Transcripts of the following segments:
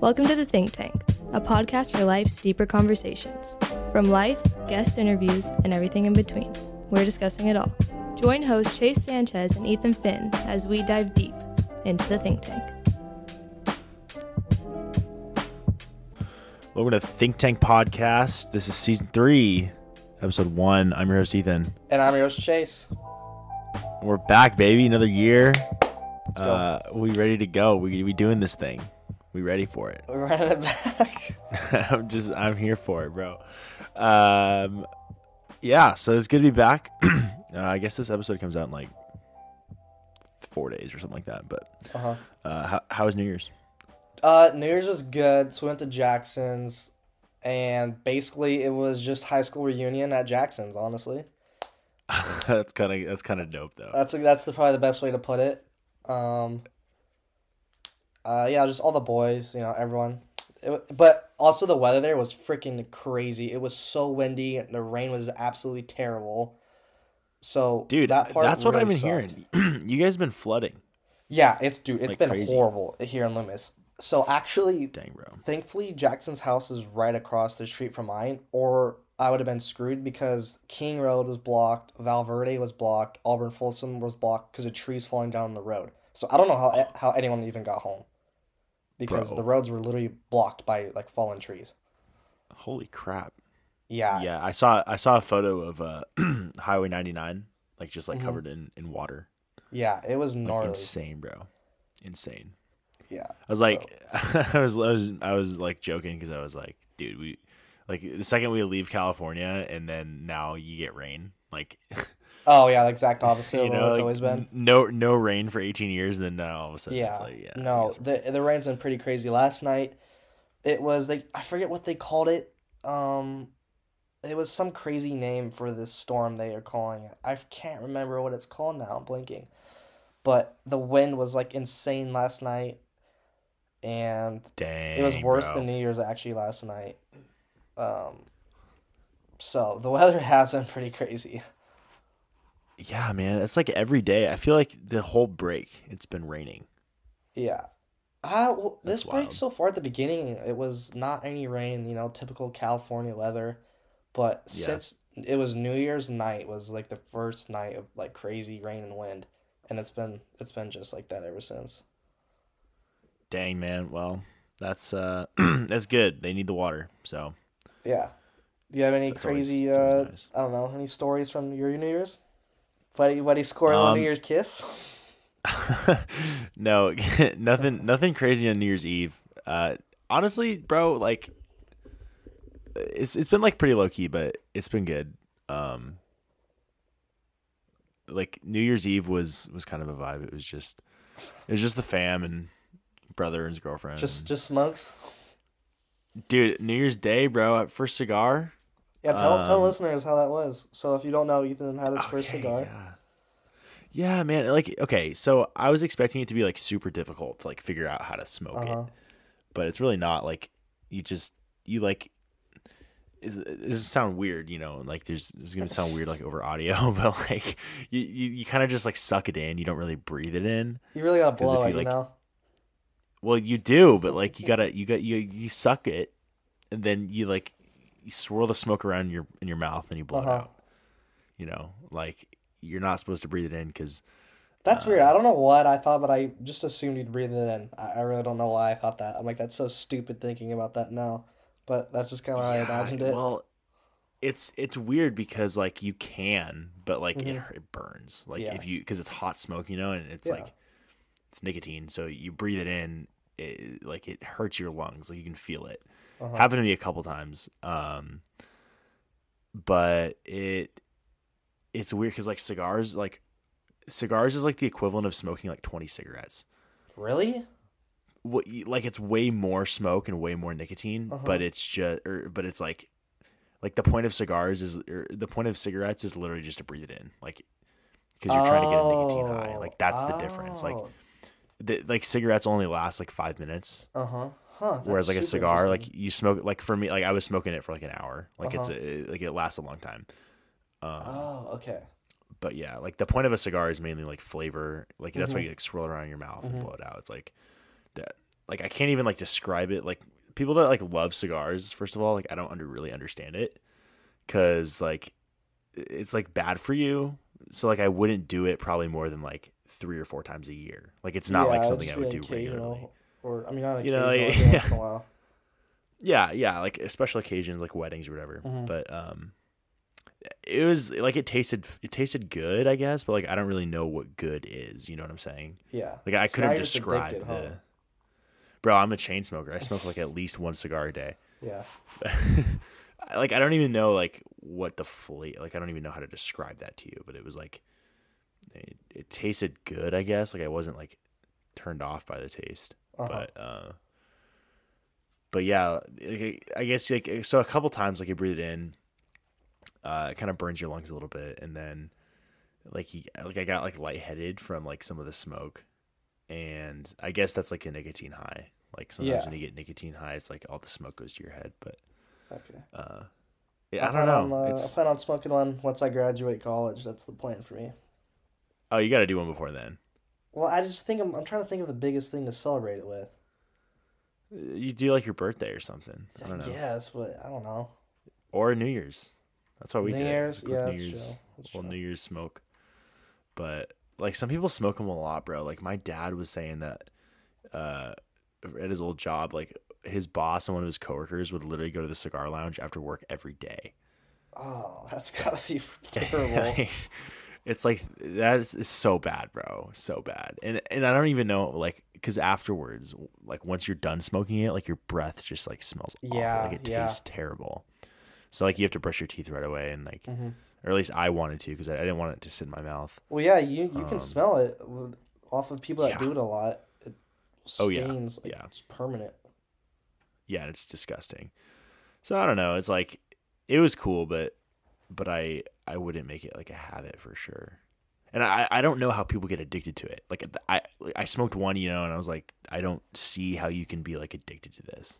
Welcome to the Think Tank, a podcast for life's deeper conversations. From life, guest interviews, and everything in between, we're discussing it all. Join hosts Chase Sanchez and Ethan Finn as we dive deep into the Think Tank. Welcome to Think Tank Podcast. This is season three, episode one. I'm your host, Ethan. And I'm your host, Chase. We're back, baby. Another year. Let's go. Uh, we ready to go. We we doing this thing. We ready for it. We're running it back. I'm just I'm here for it, bro. Um, yeah. So it's good to be back. uh, I guess this episode comes out in like four days or something like that. But Uh-huh. uh, how how was New Year's? Uh, New Year's was good. So we went to Jackson's, and basically it was just high school reunion at Jackson's. Honestly, that's kind of that's kind of dope though. that's that's the, probably the best way to put it. Um. Uh, yeah, just all the boys, you know, everyone. It, but also the weather there was freaking crazy. It was so windy. and The rain was absolutely terrible. So Dude, that part that's what I've been sucked. hearing. you guys been flooding. Yeah, it's dude, it's Like been crazy. horrible here in Loomis. So actually, Dang, bro. thankfully Jackson's house is right across the street from mine, or I would have been screwed because King Road was blocked, Valverde was blocked, Auburn Folsom was blocked because of trees falling down the road. So I don't know how how anyone even got home because Bro. the roads were literally blocked by like fallen trees. Holy crap. Yeah, yeah i saw i saw a photo of uh highway 99 like just like Mhm. covered in in water yeah, it was like insane bro insane Yeah, i was like i was i was i was like joking because i was like dude we like the second we leave california and then now you get rain like oh yeah, the exact opposite you of know what it's like, always been. no no rain for 18 years then now all of a sudden Yeah. it's like yeah no, the the rain's been pretty crazy. Last night, it was like I forget what they called it. Um, it was some crazy name for this storm they are calling it. I can't remember what it's called now. I'm blinking. But the wind was like insane last night, and dang it was worse bro. than New Year's actually last night. Um, so the weather has been pretty crazy. yeah man it's like every day i feel like the whole break it's been raining Yeah. Uh, well, this break so far at the beginning, it was not any rain, you know, typical California weather. But Yeah. since it was New Year's night was like the first night of like crazy rain and wind, and it's been it's been just like that ever since. dang man well that's uh that's good they need the water so Yeah. Do you have any crazy always uh nice. I don't know, any stories from your New Year's? Buddy buddy score Um, New Year's kiss? no, nothing, nothing crazy on New Year's Eve. Uh, honestly, bro, like it's it's been like pretty low key, but it's been good. Um, like New Year's Eve was was kind of a vibe. It was just it was just the fam and brother and his girlfriend. Just and- just smokes? Dude, New Year's Day, bro, at first cigar. Yeah, tell tell Um, listeners how that was. So if you don't know, Ethan had his first cigar. Yeah. Yeah, man. Like, okay, so I was expecting it to be like super difficult to like figure out how to smoke Uh-huh. it, but it's really not. Like, you just you like. Is this sound weird? You know, like there's it's gonna sound weird like over audio, but like you you, you kind of just like suck it in. You don't really breathe it in. You really gotta blow you, it, you like, know? Well, you do, but like you gotta you got you you suck it, and then you like you swirl the smoke around your in your mouth and you blow it Uh-huh. out. You know, like you're not supposed to breathe it in because That's Uh, weird. I don't know what I thought, but I just assumed you'd breathe it in. I, I really don't know why I thought that. I'm like, that's so stupid thinking about that now. But that's just kind of how I imagined it. Well, it's it's weird because like you can, but like it, Mhm. it burns. Like Yeah. if you because it's hot smoke, you know, and it's Yeah. like it's nicotine, so you breathe it in, it, like it hurts your lungs. Like you can feel it. Uh-huh. Happened to me a couple times. Um, but it it's weird because like cigars, like cigars is like the equivalent of smoking like twenty cigarettes. Really? what like it's way more smoke and way more nicotine, Uh-huh. but it's just or but it's like like the point of cigars is or the point of cigarettes is literally just to breathe it in, like because you're trying to get a nicotine high. Like that's the difference. Like Oh. The, like cigarettes only last like five minutes, Uh huh. Huh. whereas like a cigar, like you smoke like for me, like I was smoking it for like an hour. Like it's Uh-huh. a, like it lasts a long time. Um, Oh, okay. but yeah, like the point of a cigar is mainly like flavor. Like that's why Mhm. you like swirl it around your mouth and Mhm. blow it out. It's like that. like I can't even like describe it. Like people that like love cigars, first of all, like I don't under really understand it because like it's like bad for you. So like I wouldn't do it probably more than like three or four times a year. Like it's not Yeah, like something I would do regularly. Or I mean, not You know, every yeah. once in a while. Yeah, yeah, like special occasions like weddings or whatever. Mhm. But um it was like it tasted it tasted good, I guess, but like I don't really know what good is, you know what I'm saying? Yeah. Like I So couldn't describe addicted, the huh? Bro, I'm a chain smoker. I smoke like at least one cigar a day. Yeah. Like I don't even know like what the flavor like I don't even know how to describe that to you, but it was like it, it tasted good, I guess. Like I wasn't like turned off by the taste. Uh-huh. But uh but yeah, like, I guess like so a couple times like you breathe it in uh it kind of burns your lungs a little bit and then like you, like I got like lightheaded from like some of the smoke and I guess that's like a nicotine high. Like sometimes Yeah. when you get nicotine high, it's like all the smoke goes to your head, but okay. uh yeah, I, plan don't know. On, uh, I plan on smoking one once I graduate college. That's the plan for me. Oh, you got to do one before then. Well, I just think I'm, I'm trying to think of the biggest thing to celebrate it with. You do like your birthday or something. I don't know. Yes, but I don't know. Or New Year's. That's why we New did Year's? it. Yeah, New Year's, well. New Year's smoke. But like some people smoke them a lot, bro. Like my dad was saying that uh, at his old job, like his boss and one of his coworkers would literally go to the cigar lounge after work every day. Oh, that's gotta be terrible. It's like that is, is so bad, bro. So bad. And and I don't even know like because afterwards, like once you're done smoking it, like your breath just like smells awful. Yeah, Like it yeah. tastes terrible. So like you have to brush your teeth right away and like, Mm-hmm. or at least I wanted to because I, I didn't want it to sit in my mouth. well, yeah, you you Um, can smell it off of people that yeah. do it a lot. It Oh, yeah, like, yeah. It's permanent. Yeah, it's disgusting. So I don't know. It's like it was cool, but but I I wouldn't make it like a habit for sure. And I I don't know how people get addicted to it. Like I I smoked one, you know, and I was like, I don't see how you can be like addicted to this.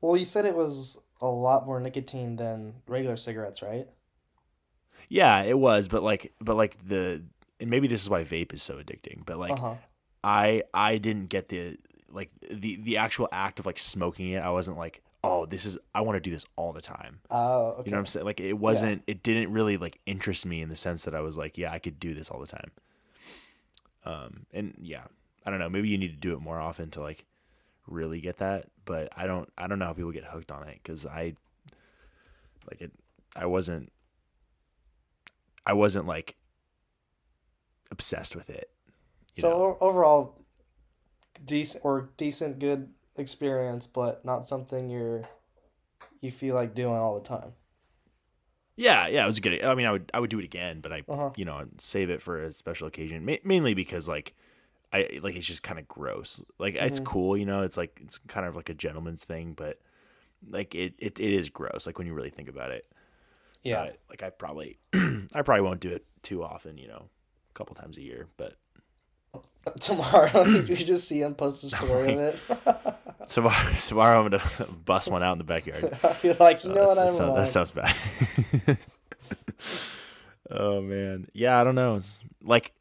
Well, you said it was a lot more nicotine than regular cigarettes, right? Yeah, it was, but like but like the and maybe this is why vape is so addicting. But like uh huh. I I didn't get the like the the actual act of like smoking it. I wasn't like, oh, this is I want to do this all the time. Oh, okay. You know what I'm saying? Like it wasn't it didn't really like interest me in the sense that I was like, yeah, I could do this all the time. Um and yeah, I don't know, maybe you need to do it more often to like really get that, but I don't I don't know how people get hooked on it cuz I like it I wasn't I wasn't like obsessed with it. You so know? overall, decent or decent, good experience, but not something you're you feel like doing all the time. Yeah, yeah, it was good. I mean, I would I would do it again, but I Uh-huh. you know save it for a special occasion, Ma- mainly because like I like it's just kind of gross. Like it's Mhm. cool, you know. It's like it's kind of like a gentleman's thing, but like it it, it is gross. Like when you really think about it. So Yeah. I, like I probably I probably won't do it too often, you know, a couple times a year, but Tomorrow, you just see him post a story of it. tomorrow tomorrow I'm gonna bust one out in the backyard. You're like, you know Uh, what? that, sound- that sounds bad. oh man, yeah, I don't know. It's like,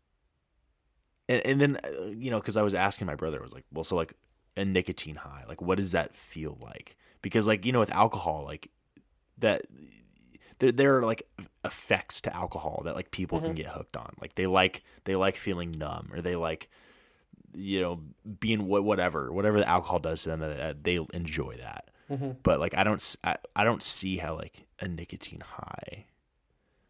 and and then uh, you know, because I was asking my brother, I was like, well, so like a nicotine high, like what does that feel like? Because like you know, with alcohol, like that. There, there are like effects to alcohol that like people can Mhm. get hooked on. Like they like they like feeling numb, or they like, you know, being wha- whatever whatever the alcohol does to them. Uh, they enjoy that hmm but like I don't I, I don't see how like a nicotine high.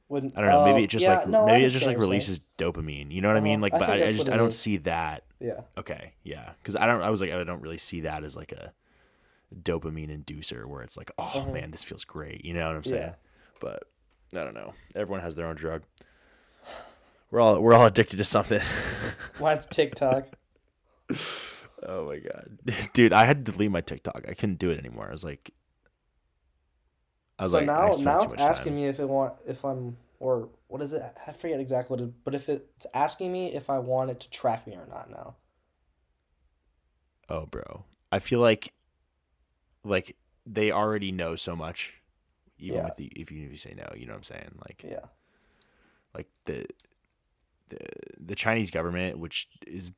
Wouldn't, I don't know. Maybe it just yeah, like no, maybe it just like releases dopamine. You know what I mean? Uh-huh. Like, I but I, I just I don't is. see that. Yeah. Okay, yeah, because I don't. I was like I don't really see that as like a dopamine inducer where it's like, oh Uh-huh. man, this feels great. You know what I'm saying? Yeah. But I don't know. Everyone has their own drug. We're all we're all addicted to something. Mine's TikTok. Oh my god, dude! I had to delete my TikTok. I couldn't do it anymore. I was like, I was so like, now, now it's much time. asking me if it want if I'm or what is it? I forget exactly what it. But if it's asking me if I want it to track me or not now. Oh, bro. I feel like like they already know so much even Yeah. with the if you if you say no, you know what I'm saying? Like Yeah. like the the the Chinese government which is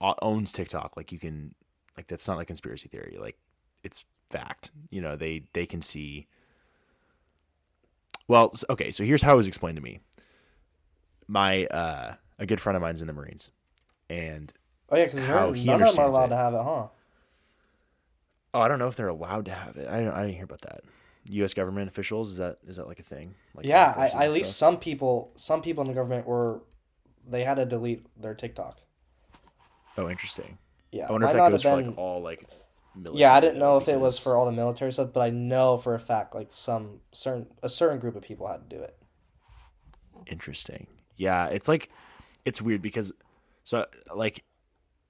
owns TikTok, like you can Like that's not like conspiracy theory. Like it's fact. You know, they they can see. Well, okay. So here's how it was explained to me. My uh, a good friend of mine's in the Marines, and Oh yeah, because none of them are allowed it. to have it, huh? oh, I don't know if they're allowed to have it. I don't. I didn't hear about that. U.S. government officials is that is that like a thing? Like yeah, I, at least stuff? some people, some people in the government were, they had to delete their TikTok. Oh, interesting. Yeah, I wonder if that goes have for like all like. Military Yeah, I didn't know if it was for all the military stuff, but I know for a fact like some certain a certain group of people had to do it. Interesting. Yeah, it's like it's weird because so like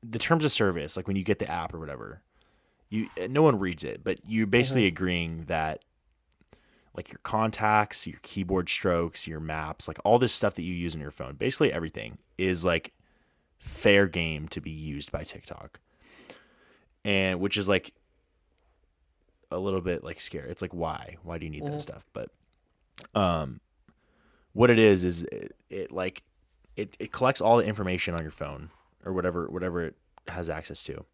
the terms of service, like when you get the app or whatever, you no one reads it, but you're basically mm-hmm. agreeing that like your contacts, your keyboard strokes, your maps, like all this stuff that you use on your phone, basically everything is like fair game to be used by TikTok. And which is like a little bit like scary. It's like why? Why do you need that stuff? But um what it is is it, it like it, it collects all the information on your phone or whatever whatever it has access to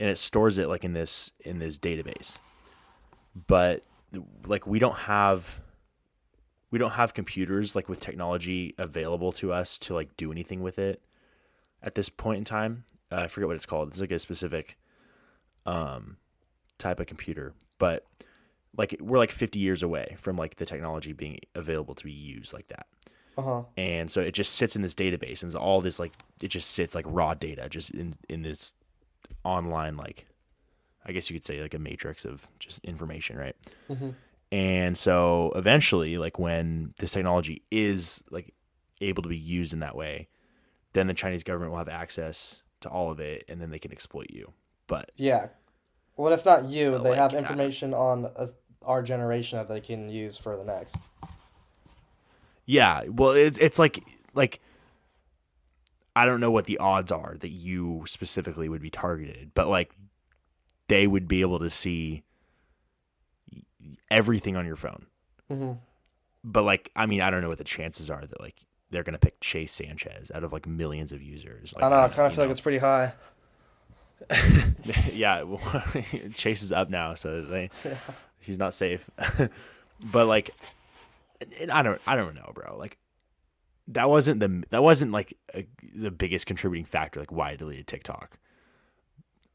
and it stores it like in this in this database but like we don't have we don't have computers like with technology available to us to like do anything with it at this point in time. Uh, i forget what it's called. It's like a specific um type of computer but like we're like 50 years away from like the technology being available to be used like that. Uh huh. and so it just sits in this database and all this like it just sits like raw data just in in this online like i guess you could say like a matrix of just information right Mhm. and so eventually like when this technology is like able to be used in that way then the chinese government will have access to all of it and then they can exploit you but Yeah. Well, if not you, they like, have I- information on us, our generation that they can use for the next. Yeah, well, it's it's like like I don't know what the odds are that you specifically would be targeted, but like they would be able to see everything on your phone. Mm-hmm. But like, I mean, I don't know what the chances are that like they're gonna pick Chase Sanchez out of like millions of users. Like, I know. I know, kind of feel like it's pretty high. yeah, well, Chase is up now, so they, he's not safe. but like, and I don't, I don't know, bro. Like, that wasn't the that wasn't like a, the biggest contributing factor, like why I deleted TikTok.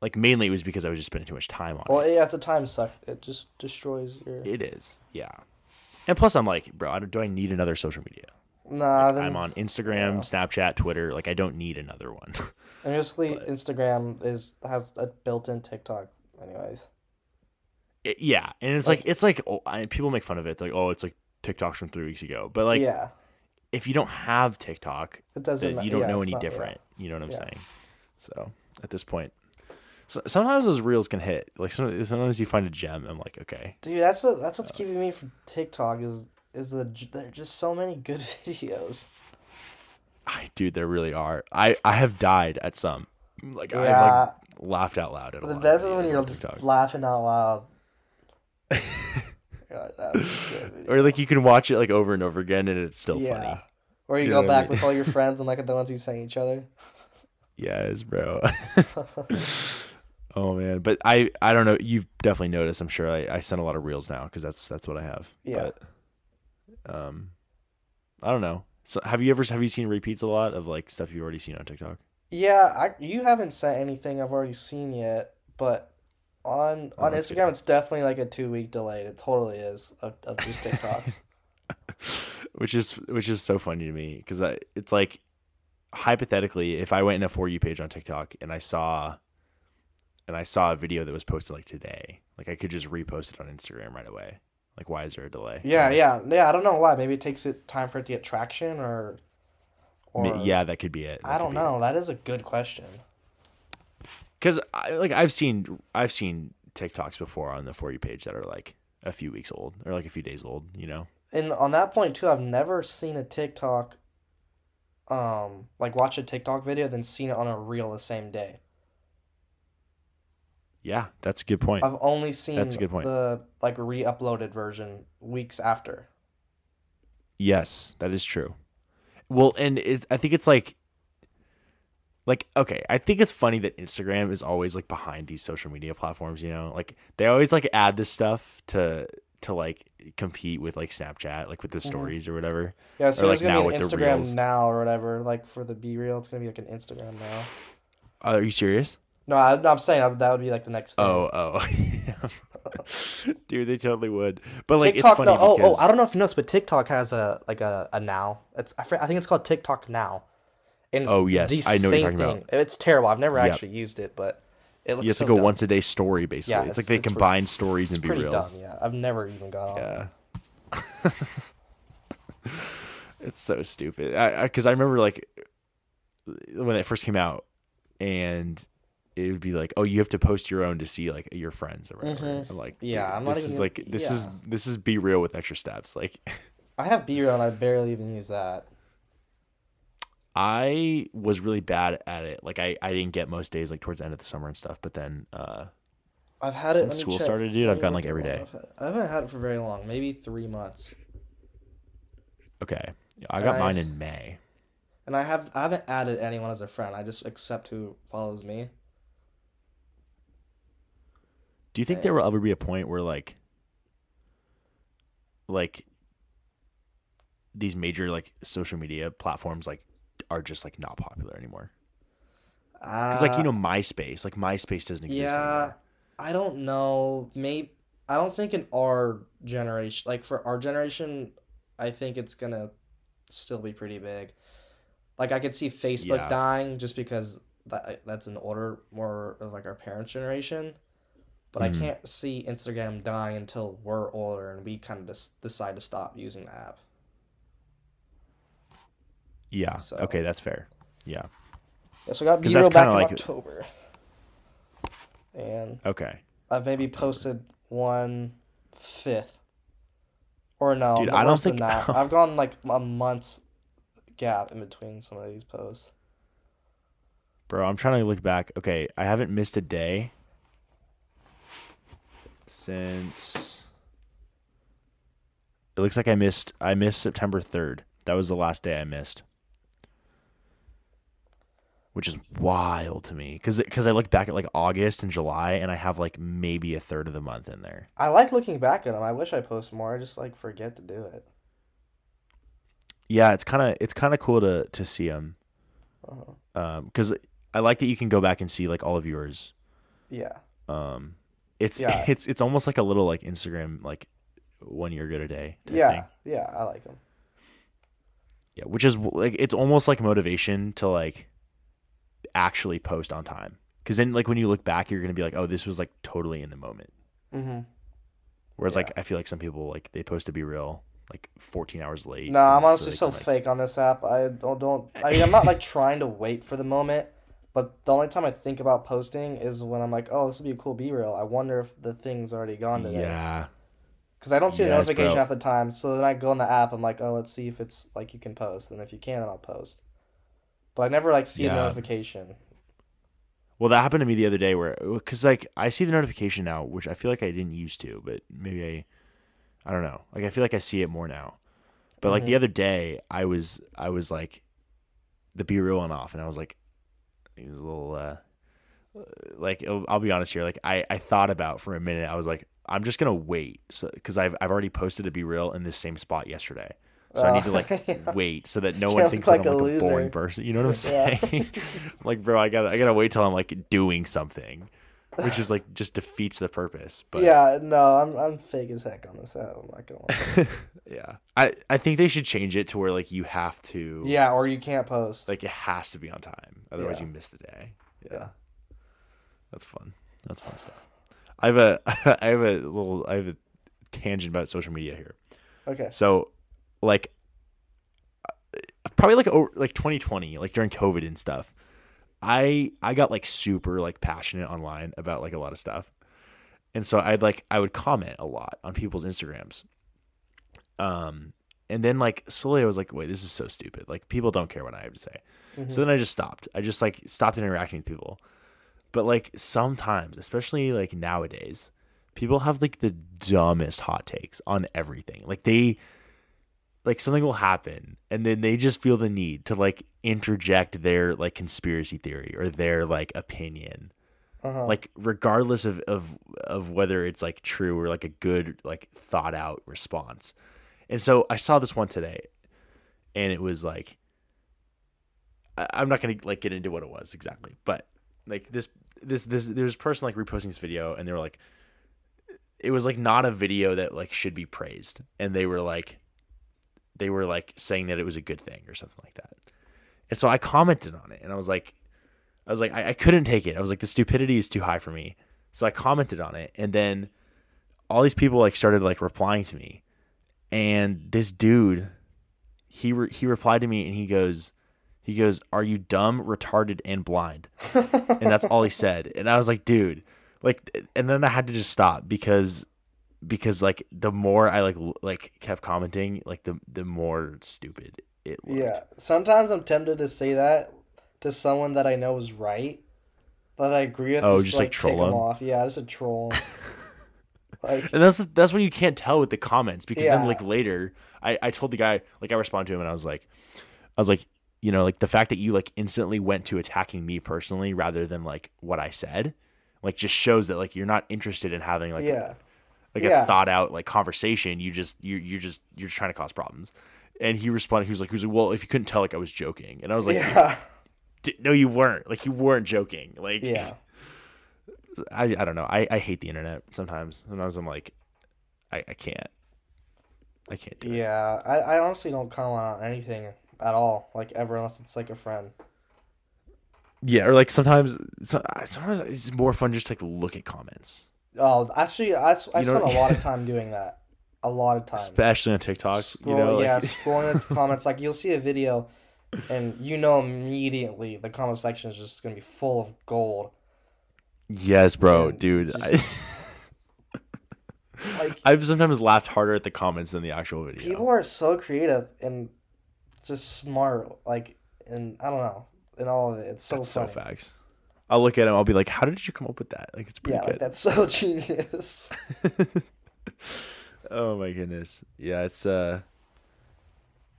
Like mainly it was because I was just spending too much time on Well, it. yeah, it's a time suck. It just destroys your. It is, yeah. And plus, I'm like, bro, I don't, do I need another social media? Nah, then I'm on Instagram, Snapchat, Twitter. Like, I don't need another one. And basically, But- Instagram is has a built-in TikTok, anyways. It- yeah, and it's like, it's like oh, I, people make fun of it, like, oh, it's like TikToks from three weeks ago. But like, yeah, if you don't have TikTok, it doesn't. you don't yeah, know any not- yeah. different. You know what I'm Yeah. saying? So at this point, so, sometimes those reels can hit. Like some, sometimes you find a gem. I'm like, okay, Dude, that's the, that's what's uh. keeping me from TikTok is is the there are just so many good videos. I dude, there really are. I I have died at some. Like I've like laughed out loud at The best is when you're just TikTok. laughing out loud. God, that was a good or like you can watch it like over and over again, and it's still yeah. funny. Or you You go what I back mean? with all your friends and look at the ones you sang each other. Yes, bro. Oh man, but I I don't know. You've definitely noticed. I'm sure I, I send a lot of reels now because that's that's what I have. Yeah. But, um, I don't know. So have you ever have you seen repeats a lot of like stuff you've already seen on TikTok? Yeah, I you haven't sent anything I've already seen yet, but on Oh, on that's Instagram it's definitely like a two week delay. It totally is of, of just TikToks. which is which is so funny to me because it's like hypothetically if i went in a for you page on tiktok and i saw and i saw a video that was posted like today like i could just repost it on instagram right away like why is there a delay yeah, yeah, yeah. I don't know why. Maybe it takes it time for it to get traction, or or yeah that could be it I don't know. That is a good question. because I, like i've seen i've seen tiktoks before on the for you page that are like a few weeks old or like a few days old you know And on that point too, I've never seen a TikTok, um, like watch a TikTok video then seen it on a reel the same day. Yeah that's a good point I've only seen That's a good point. the like re-uploaded version weeks after. Yes, that is true. Well, and it, I think it's like like okay i think it's funny that instagram is always like behind these social media platforms you know like they always like add this stuff to to like compete with like snapchat like with the stories or whatever Yeah, so Or, like, gonna now be an Instagram now or whatever. Like for the BeReal, it's gonna be like an Instagram now. Uh, are you serious No, I, I'm saying that, that would be like the next thing. oh oh dude they totally would but like TikTok. it's funny no, oh, oh, I don't know if you noticed, but TikTok has a like a, a now. It's I, I think it's called TikTok now. And Oh, yes, the I know what you're talking about. thing. It's terrible. I've never Yep. actually used it, but it looks you have so to go dumb. once a day story basically Yeah, it's, it's- like they it's combine stories and BeReal. Yeah, I've never even got on. Yeah. it's so stupid. I because I, remember like when it first came out, and it would be like, oh, you have to post your own to see like your friends or whatever. Mhm. I'm like, Yeah, I'm not this even is like this is this is BeReal with extra steps. Like I have BeReal and I barely even use that. I was really bad at it. Like I I didn't get most days like towards the end of the summer and stuff. But then uh I've had it Since school check. started, dude, I've gotten, like, every day. Had- I haven't had it for very long, maybe three months. okay, I And got I- mine in May. And I have I haven't added anyone as a friend. I just accept who follows me. Do you think there will ever be a point where like like these major like social media platforms like are just like not popular anymore? Because like you know MySpace, like MySpace doesn't exist Uh, yeah, anymore. I don't know. Maybe I don't think in our generation, like for our generation, I think it's gonna still be pretty big. Like I could see Facebook Yeah. dying just because that that's an order more of like our parents' generation. But I Mhm. can't see Instagram dying until we're older and we kind of just decide to stop using the app. Yeah. So- Okay, that's fair. Yeah. Yeah, so I got BeReal back in like- October, and Okay. I've maybe posted one fifth, or no, Dude, I don't think- that. I've gone like a month's gap in between some of these posts. Bro, I'm trying to look back. Okay, I haven't missed a day since It looks like I missed I missed September 3rd. That was the last day I missed. Which is wild to me cuz cuz I look back at like August and July and I have like maybe a third of the month in there. I like looking back at them. I wish I post more. I just like forget to do it. Yeah, it's kind of it's kind of cool to to see them Uh-huh. um cuz I like that you can go back and see like all of yours. Yeah. Um it's Yeah. it's it's almost like a little like Instagram like one year good a day. type Yeah. thing. Yeah. I like them. Yeah, which is like it's almost like motivation to like actually post on time. Because then, like when you look back, you're gonna be like, "Oh, this was like totally in the moment." Mm-hmm. Whereas, Yeah. like, I feel like some people like they post to BeReal, like 14 hours late. No, I'm and so honestly they so can, like- fake on this app. I don't don't. I mean, I'm not like trying to wait for the moment, but the only time I think about posting is when I'm like, oh, this would be a cool BeReal. I wonder if the thing's already gone today. Yeah, Because I don't see a notification half the time. So then I go on the app. I'm like, oh, let's see if it's like you can post, and if you can, then I'll post. But I never like see Yeah. a notification. Well, that happened to me the other day where, because like I see the notification now, which I feel like I didn't used to, but maybe I, I don't know. Like I feel like I see it more now. But like the Mhm. other day, I was I was like, the BeReal went off, and I was like, it was a little, uh, like I'll, be honest here, like I I thought about for a minute. I was like, I'm just gonna wait, so because I've I've already posted a BeReal in this same spot yesterday. So I need to Oh, like yeah. wait so that no You one thinks like I'm a like a boring loser. person. You know what I'm Yeah. saying? like, bro, I gotta I gotta wait till I'm like doing something, which is like just defeats the purpose. But yeah, no, I'm I'm fake as heck on this. I'm not gonna lie. yeah, I I think they should change it to where like you have to yeah, or you can't post. like it has to be on time, otherwise Yeah. you miss the day. Yeah. Yeah. that's fun. That's fun stuff. I have a I have a little I have a tangent about social media here. okay. So, like, uh, probably like over, like 2020, like during COVID and stuff, I I got like super like passionate online about like a lot of stuff, and so I'd like I would comment a lot on people's Instagrams. Um, and then like slowly I was like, wait, this is so stupid. Like people don't care what I have to say. Mhm. So then I just stopped. I just like stopped interacting with people. But like sometimes, especially like nowadays, people have like the dumbest hot takes on everything. Like they like something will happen and then they just feel the need to like interject their like conspiracy theory or their like opinion. Uh-huh. like regardless of, of of whether it's like true or like a good like thought out response. And so i saw this one today and it was like I, i'm not gonna like get into what it was exactly but like this this this there's a person like reposting this video and they were like it was like not a video that like should be praised. And they were like they were like saying that it was a good thing or something like that. And so i commented on it and i was like i was like i, I couldn't take it. I was like the stupidity is too high for me. So i commented on it and then all these people like started like replying to me. And this dude he re- he replied to me and he goes he goes are you dumb retarded and blind? And that's all he said. And i was like dude like and then i had to just stop because because like the more i like like kept commenting like the the more stupid it looked. Yeah. Sometimes I'm tempted to say that to someone that I know is right, that I agree with. Oh, just, like, troll tick 'em him? off. Yeah, just a troll. like, and that's that's what you can't tell with the comments because then like later I, I told the guy like I responded to him and I was like I was like you know like the fact that you like instantly went to attacking me personally rather than like what I said like just shows that like you're not interested in having like yeah, like Yeah. a thought out like conversation you just you you're just you're just trying to cause problems and he responded he was like he was like well if you couldn't tell like I was joking and I was like yeah, no you weren't like you weren't joking like yeah. I, I don't know. I, I hate the internet sometimes. Sometimes I'm like, I, I can't. I can't do it. Yeah, I, I honestly don't comment on anything at all, like ever, unless it's like a friend. Yeah, or like sometimes, sometimes it's more fun just to like look at comments, Oh, actually, I, I spent a lot of time doing that. A lot of time. especially on TikTok. Scroll, you know, like, yeah, scrolling the comments. Like you'll see a video, and you know immediately the comment section is just gonna be full of gold. yes, bro, Dude, dude. just- I, Like I've sometimes laughed harder at the comments than the actual video. people are so creative and just smart. Like, and I don't know, in all of it, it's so that's so facts. I'll look at them. I'll be like, "How did you come up with that?" Like, it's pretty yeah, like that's so genius. oh my goodness. Yeah, it's uh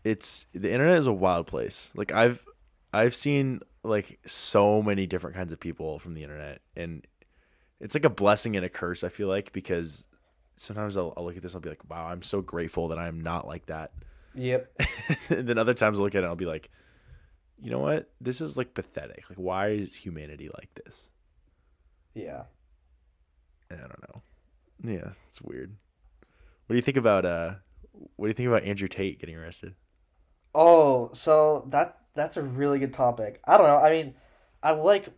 it's the internet is a wild place. Like I've I've seen like so many different kinds of people from the internet and it's like a blessing and a curse, I feel like, because sometimes I'll, I'll look at this, I'll be like, wow, I'm so grateful that I'm not like that. yep. and then other times I'll look at it, I'll be like, you know what? This is like pathetic. Like, why is humanity like this? Yeah. I don't know. Yeah, it's weird. What do you think about uh? What do you think about Andrew Tate getting arrested? Oh, so that that's a really good topic. I don't know. I mean, I like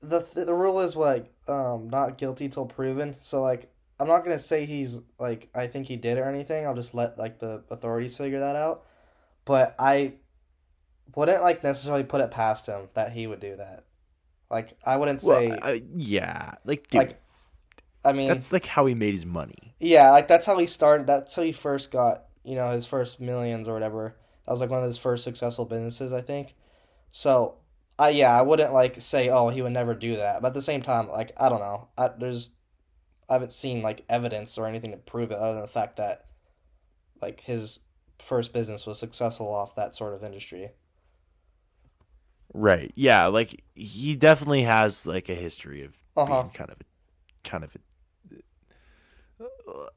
the th- the rule is like um not guilty till proven. So like I'm not gonna say he's like I think he did or anything. I'll just let like the authorities figure that out. But I wouldn't like necessarily put it past him that he would do that. Like I wouldn't say Well, uh, yeah, like dude, like I mean that's like how he made his money. Yeah, like that's how he started. That's how he first got, you know, his first millions or whatever. That was like one of his first successful businesses, I think. So, I yeah, I wouldn't like say, oh, he would never do that. But at the same time, like I don't know, I, there's, I haven't seen like evidence or anything to prove it, other than the fact that, like his first business was successful off that sort of industry. Right. Yeah, like he definitely has like a history of Uh-huh. being kind of a kind of a,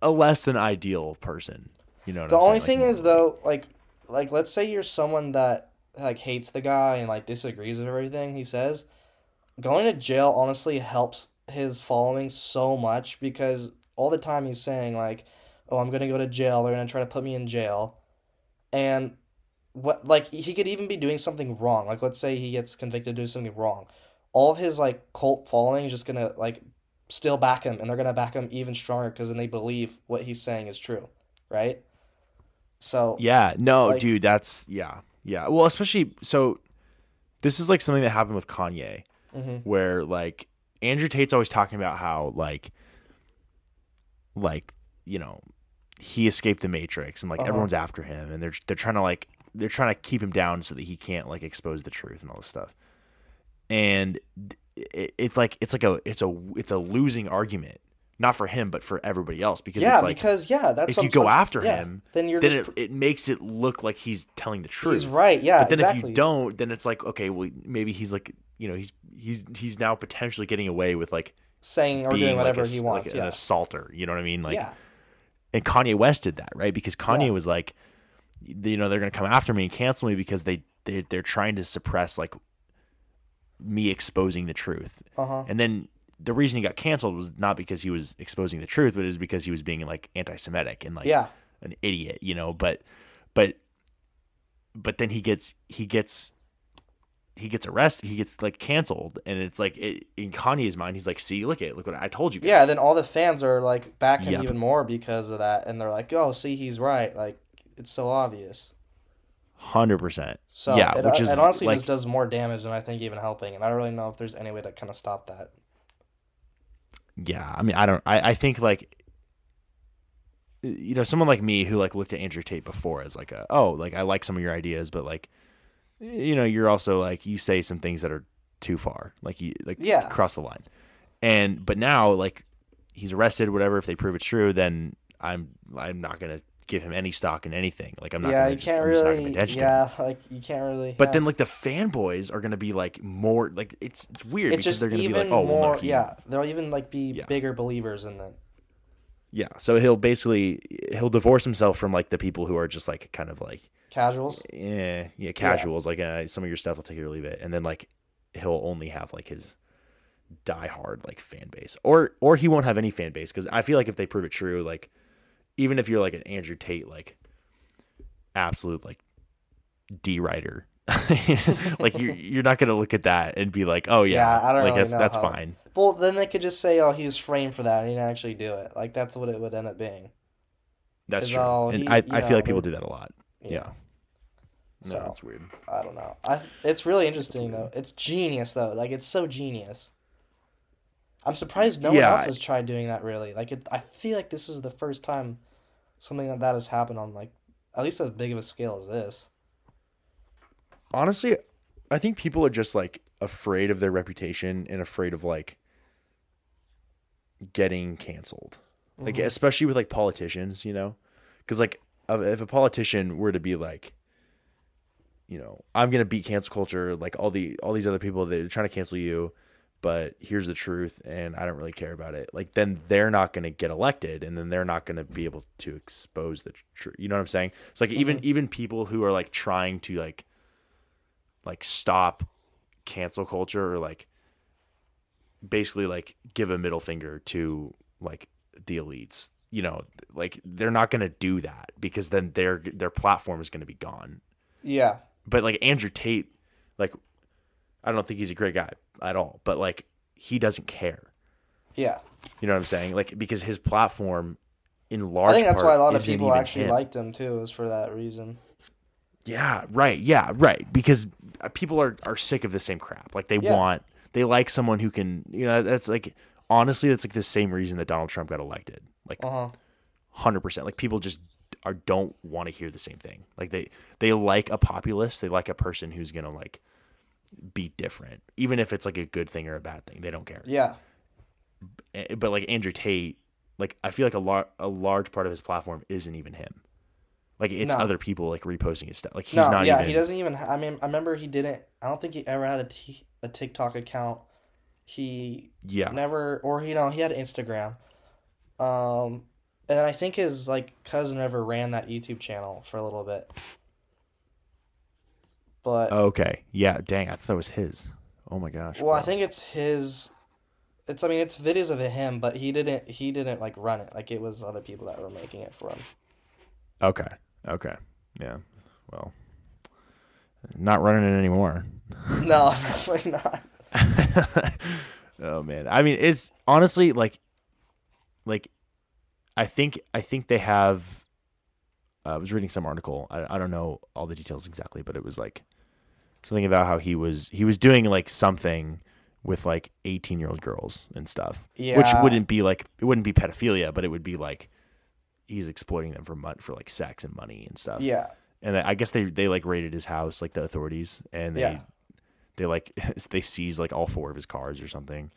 a less than ideal person. You know what The I'm only saying? thing Like, is though, like like let's say you're someone that like hates the guy and like disagrees with everything he says, going to jail honestly helps his following so much because all the time he's saying like, "Oh, I'm going to go to jail. They're going to try to put me in jail." And what like he could even be doing something wrong. Like let's say he gets convicted of doing something wrong. All of his like cult following is just to like still back him and they're to back him even stronger cuz then they believe what he's saying is true, right? So Yeah, no, Like- dude, that's yeah. Yeah. Well, especially so this is like something that happened with Kanye mhm. where like Andrew Tate's always talking about how like like, you know, he escaped the matrix and like Uh-huh. everyone's after him and they're they're trying to like they're trying to keep him down so that he can't like expose the truth and all this stuff. And it, it's like it's like a it's a it's a losing argument not for him but for everybody else because yeah, it's like because yeah, that's if you go after yeah, him, then you're then just it, it makes it look like he's telling the truth. he's right. Yeah, but then exactly. if you don't, then it's like okay, well maybe he's like you know he's he's he's now potentially getting away with like saying or doing whatever like a, he wants. like yeah, an assaulter. You know what I mean? Like yeah, and Kanye West did that, right? Because Kanye was like, you know, they're gonna come after me and cancel me because they they they're trying to suppress like me exposing the truth. uh huh. And then the reason he got canceled was not because he was exposing the truth, but it was because he was being like anti-Semitic and like Yeah, an idiot, you know. But but but then he gets he gets he gets arrested. He gets like canceled, and it's like it, in Kanye's mind, he's like, "See, look at look what I told you." Guys. yeah. Then all the fans are like back him Yep. even more because of that, and they're like, "Oh, see, he's right. Like it's so obvious." hundred percent. So Yeah, it, which is, it honestly like- just does more damage than I think even helping, and I don't really know if there's any way to kind of stop that. yeah i mean i don't i, I think like you know someone like me who like looked at andrew tate before as like a oh like i like some of your ideas but like you know you're also like you say some things that are too far like you like Yeah. cross the line and but now like he's arrested whatever if they prove it's true then i'm i'm not gonna give him any stock in anything like i'm not yeah, gonna you just, can't I'm just not gonna really. attention him. Yeah, like you can't really. but yeah. then like the fanboys are gonna be like more like it's it's weird it's because just they're gonna even be like oh more. well, yeah, they'll even like be Yeah. bigger believers in it. Yeah, so he'll basically he'll divorce himself from like the people who are just like kind of like Casuals. yeah yeah casuals like uh, some of your stuff will take it or leave it, and then like he'll only have like his diehard like fan base, or or he won't have any fan base because I feel like if they prove it true, like even if you're like an Andrew Tate like absolute like D writer. like you're you're not gonna look at that and be like, oh yeah, Yeah, I don't like really that's know that's how- fine. Well, then they could just say, "Oh, he was framed for that," and he didn't actually do it. Like that's what it would end up being. That's true, all and he- I, I feel like people do that a lot. Yeah, no, So- that's weird. I don't know. I it's really interesting though. It's genius though. Like it's so genius. I'm surprised no Yeah, one else has tried doing that. Really, like it, I feel like this is the first time something like that has happened on like at least as big of a scale as this. honestly i think people are just like afraid of their reputation and afraid of like getting canceled like Mhm. especially with like politicians you know because like if a politician were to be like you know i'm gonna beat cancel culture like all the all these other people that are trying to cancel you but here's the truth and i don't really care about it. Like then they're not gonna get elected and then they're not gonna be mm-hmm. able to expose the truth you know what i'm saying? It's like even mm-hmm. even people who are like trying to like like stop cancel culture or like basically like give a middle finger to like the elites you know like they're not going to do that because then their their platform is going to be gone. Yeah, but like Andrew Tate like I don't think he's a great guy at all but like he doesn't care yeah. you know what I'm saying like because his platform in large I think that's why a lot of people actually him. liked him too. Was for that reason. Yeah, right. Yeah, right. Because uh, people are are sick of the same crap. Like they Yeah. want, they like someone who can, you know, that's like honestly, that's like the same reason that Donald Trump got elected. Like Uh huh. hundred percent. Like people just are don't want to hear the same thing. Like they they like a populist. They like a person who's gonna like be different, even if it's like a good thing or a bad thing. They don't care. Yeah. But like Andrew Tate, like I feel like a lar- a large part of his platform isn't even him. Like it's No. other people like reposting his stuff. Like he's no, not yeah, even. he doesn't even. I mean, I remember he didn't. I don't think he ever had a, t- a TikTok account. He Yeah. never, or you know, he had Instagram. Um, and I think his like cousin ever ran that YouTube channel for a little bit. But Okay. Yeah. Dang. I thought that was his. Oh my gosh. well, I think it's his. It's I mean it's videos of him, but he didn't he didn't like run it. Like it was other people that were making it for him. Okay. Okay. Yeah. Well, not running it anymore. no, definitely not. oh man. I mean, it's honestly like, like, I think I think they have. Uh, I was reading some article. I I don't know all the details exactly, but it was like something about how he was he was doing like something with like 18 year old girls and stuff Yeah. which wouldn't be like it wouldn't be pedophilia but it would be like he's exploiting them for mon- for like sex and money and stuff Yeah. and I guess they they like raided his house, like the authorities, and they Yeah. they like they seized like all four of his cars or something.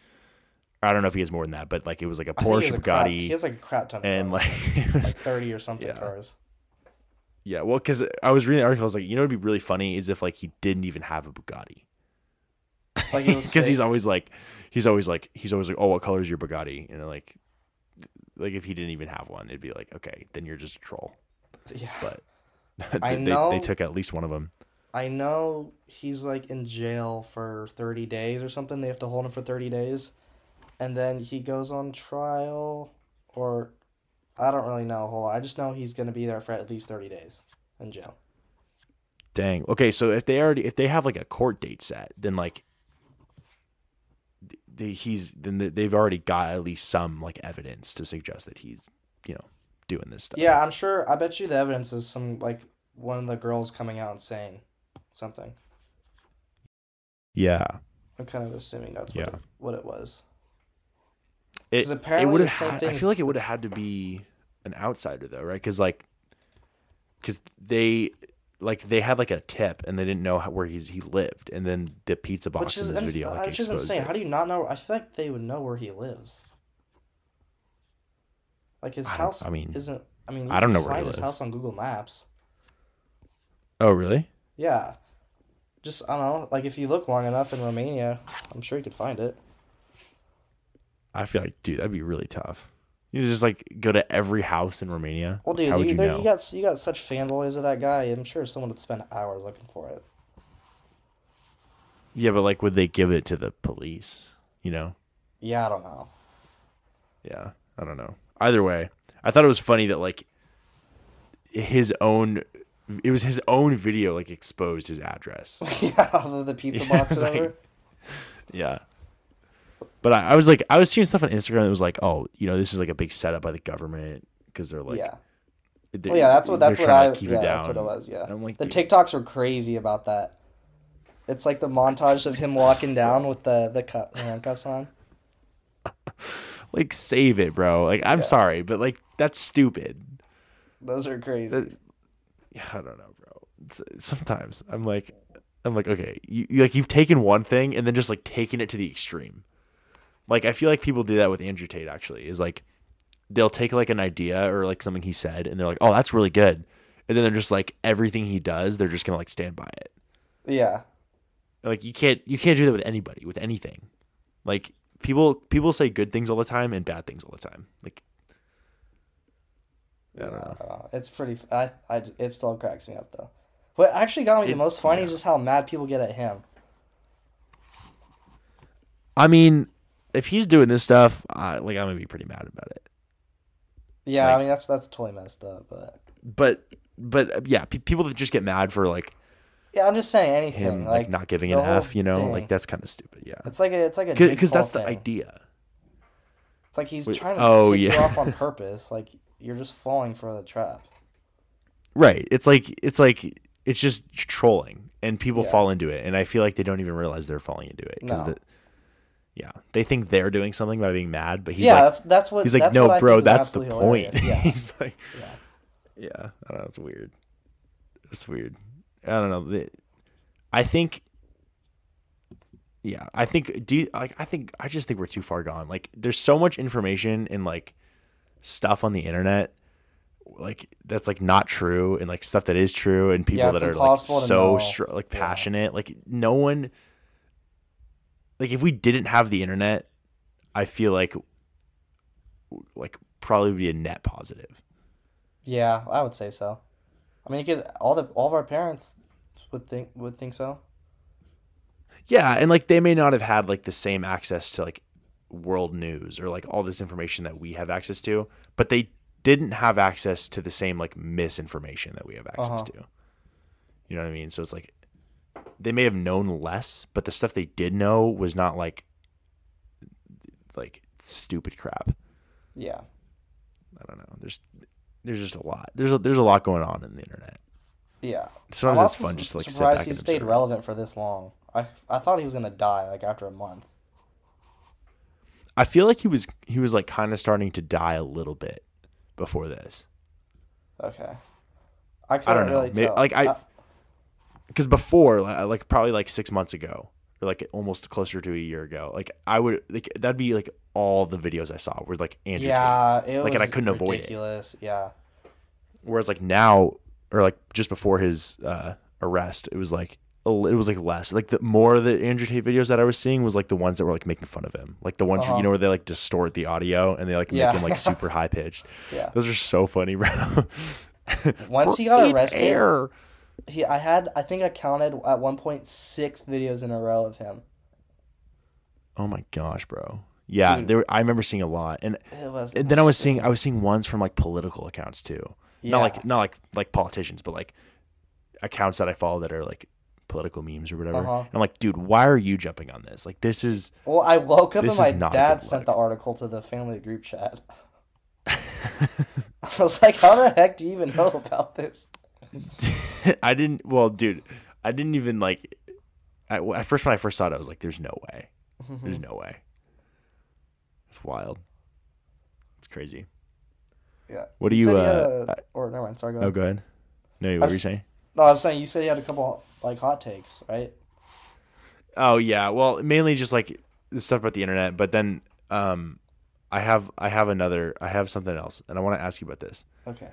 I don't know if he has more than that, but like it was like a Porsche a crap- Bugatti he has like a crap ton of and cars. like was like thirty or something yeah. cars. Yeah, well, because I was reading the article, I was like, you know, it'd be really funny is if like he didn't even have a Bugatti, Like because he's always like, he's always like, he's always like, oh, what color is your Bugatti? And like, like if he didn't even have one, it'd be like, okay, then you're just a troll. yeah. But I they, know- they took at least one of them. I know he's like in jail for 30 days or something. They have to hold him for 30 days. And then he goes on trial or I don't really know a whole lot. I just know he's going to be there for at least 30 days in jail. Dang. Okay, so if they already if they have like a court date set, then like they, he's then they- they've already got at least some like evidence to suggest that he's you know doing this stuff. Yeah, I'm sure. I bet you the evidence is some like one of the girls coming out and saying something. Yeah. I'm kind of assuming that's what, Yeah. it, what it was. It, it would have had, I feel like it would have had to be an outsider though, right? Cuz like cuz they like they had like a tip and they didn't know how, where he's he lived and then the pizza box Which is, in this video like which is insane. it. How do you not know? I feel like they would know where he lives. Like his I house I mean, isn't. I mean, I don't know where he find his lives. house on Google Maps. Oh, really? Yeah, just I don't know. Like if you look long enough in Romania, I'm sure you could find it. I feel like dude, that'd be really tough. You just like go to every house in Romania. Well, dude, how would you, you there- know? you got you got such fanboys of that guy. I'm sure someone would spend hours looking for it. Yeah, but like, would they give it to the police? You know? Yeah, I don't know. Yeah, I don't know. Either way, I thought it was funny that like his own, it was his own video like exposed his address. yeah, the, the pizza box like- yeah. But I, I was like, I was seeing stuff on Instagram that was like, oh, you know, this is like a big setup by the government because they're like, yeah. they- Well, yeah, that's what that's what I yeah, it down. that's what it was. Yeah, And I'm like, the dude, TikToks were crazy about that. It's like the montage of him walking down with the the cu- handcuffs on. like save it, bro. Like, I'm Yeah. sorry, but like that's stupid. Those are crazy. That- yeah, I don't know, bro. It's, sometimes I'm like, I'm like, okay, you, you- like you've taken one thing and then just like taken it to the extreme. Like I feel like people do that with Andrew Tate. Actually, is like they'll take like an idea or like something he said and they're like, oh, that's really good, and then they're just like everything he does, they're just gonna like stand by it. yeah, Like you can't you can't do that with anybody with anything. Like people people say good things all the time and bad things all the time. Like I don't know. Uh, it's pretty. I, I it still cracks me up though. What actually got me It- the most funny yeah. is just how mad people get at him. I mean, if he's doing this stuff, I, like I'm gonna be pretty mad about it. Yeah, Like- I mean that's that's totally messed up. But But but uh, yeah, pe- people that just get mad for like yeah, I'm just saying anything him like, like, not giving an F, you know, thing. like that's kind of stupid. Yeah, It's like a it's like a because that's the idea. It's like he's Wait, trying to oh, take you yeah. off on purpose. Like you're just falling for the trap. Right. It's like it's like it's just trolling, and people Yeah. fall into it, and I feel like they don't even realize they're falling into it because No. Yeah, they think they're doing something by being mad, but he's yeah, like that's that's what he's like that's no, bro, that's the point. hilarious. Yeah, he's like yeah. yeah, I don't know, it's weird. It's weird. I don't know. I think yeah, I think do you, like I think I just think we're too far gone. Like there's so much information and like stuff on the internet like that's like not true and like stuff that is true and people Yeah, that are like so str- like passionate like no one like if we didn't have the internet I feel like like probably be a net positive. Yeah, I would say so. I mean, you could all the all of our parents would think would think so. Yeah, and like they may not have had like the same access to like world news or like all this information that we have access to, but they didn't have access to the same like misinformation that we have access Uh-huh. to. You know what I mean? So it's like they may have known less, but the stuff they did know was not like like stupid crap. Yeah, I don't know. There's there's just a lot. There's a, there's a lot going on in the internet. yeah. Sometimes I'm it's fun just to like sit surprised back he stayed observe. relevant for this long. I I thought he was gonna die like after a month. I feel like he was he was like kind of starting to die a little bit before this. Okay, I couldn't don't know. really May- tell. like, I- Uh, because before like, like probably like six months ago or like almost closer to a year ago, like I would like that'd be like all the videos I saw were like Andrew Tate. yeah, it Like, was and I couldn't avoid it. ridiculous. Yeah, Whereas like now, or like just before his uh, arrest, it was like it was like less. Like the more of the Andrew Tate videos that I was seeing was like the ones that were like making fun of him, like the ones Uh-huh. you know where they like distort the audio and they like Yeah. make him like super high pitched. yeah. Those are so funny, bro. Once he got arrested, air. He I had I think I counted at one point six videos in a row of him. Oh my gosh, bro. Yeah, Dude. there. were- I remember seeing a lot, and, was. and then I was seeing. I was seeing ones from like political accounts too. Yeah. Not like not like like politicians, but like accounts that I follow that are like political memes or whatever. Uh-huh. I'm like, dude, why are you jumping on this? Like, this is Well, I woke up and my dad sent the article to the family group chat. I was like, "How the heck do you even know about this?" I didn't. Well, dude, I didn't even like. At, at first, when I first saw it, I was like, "There's no way. There's no way." It's wild. It's crazy. Yeah. What do you? said Uh, a- or never mind. Sorry. Go oh, go ahead. No, what were you saying? No, I was saying you said he had a couple like hot takes, right? Oh yeah, well, mainly just like the stuff about the internet, but then um, I have I have another I have something else, and I want to ask you about this. Okay.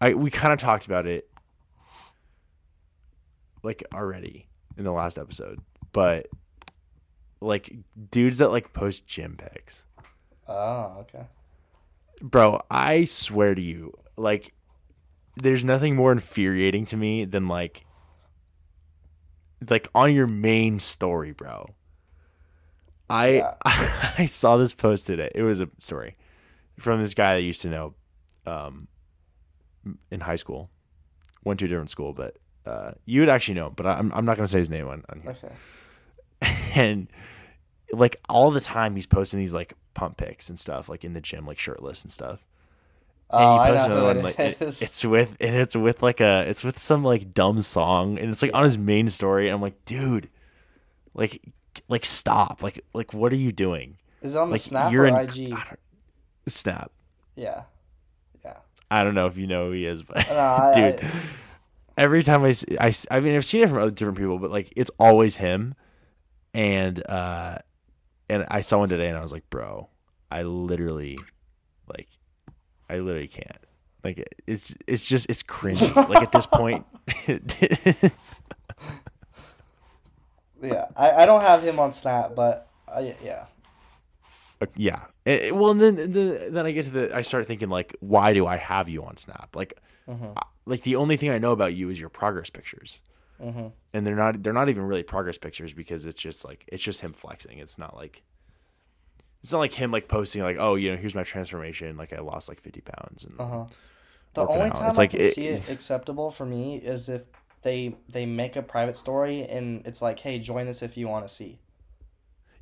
I we kind of talked about it like already in the last episode, but like dudes that like post gym pics, Oh, okay. bro. I swear to you, like, there's nothing more infuriating to me than like, like on your main story, bro. I Yeah. I saw this post today. It was a story from this guy that I used to know, um, in high school. Went to a different school, but uh, you would actually know. But I'm I'm not gonna say his name on, on here. Okay. And like all the time, he's posting these like pump pics and stuff, like in the gym, like shirtless and stuff. And Oh, he I know who another it one, like, it- it's with and it's with like a it's with some like dumb song, and it's like on his main story. And I'm like, dude, like like stop, like like what are you doing? Is it on the Snap or in IG? Snap. Yeah. I don't know if you know who he is, but No, dude, I- every time I, see, I, I mean, I've seen it from other different people, but like it's always him. And uh, and I saw one today, and I was like, bro, I literally, like, I literally can't. Like, it's it's just it's cringy. like at this point, Yeah. I, I don't have him on Snap, but I, yeah. Yeah. It- well, and then then then I get to the I start thinking like, why do I have you on Snap? Like, Mhm. I- like the only thing I know about you is your progress pictures. Mhm. and they're not they're not even really progress pictures because it's just like it's just him flexing. It's not like it's not like him like posting like oh you know here's my transformation like I lost like fifty pounds and Uh huh. The only out. time It's I like can it- see it acceptable for me is if they they make a private story and it's like, hey, join this if you want to see.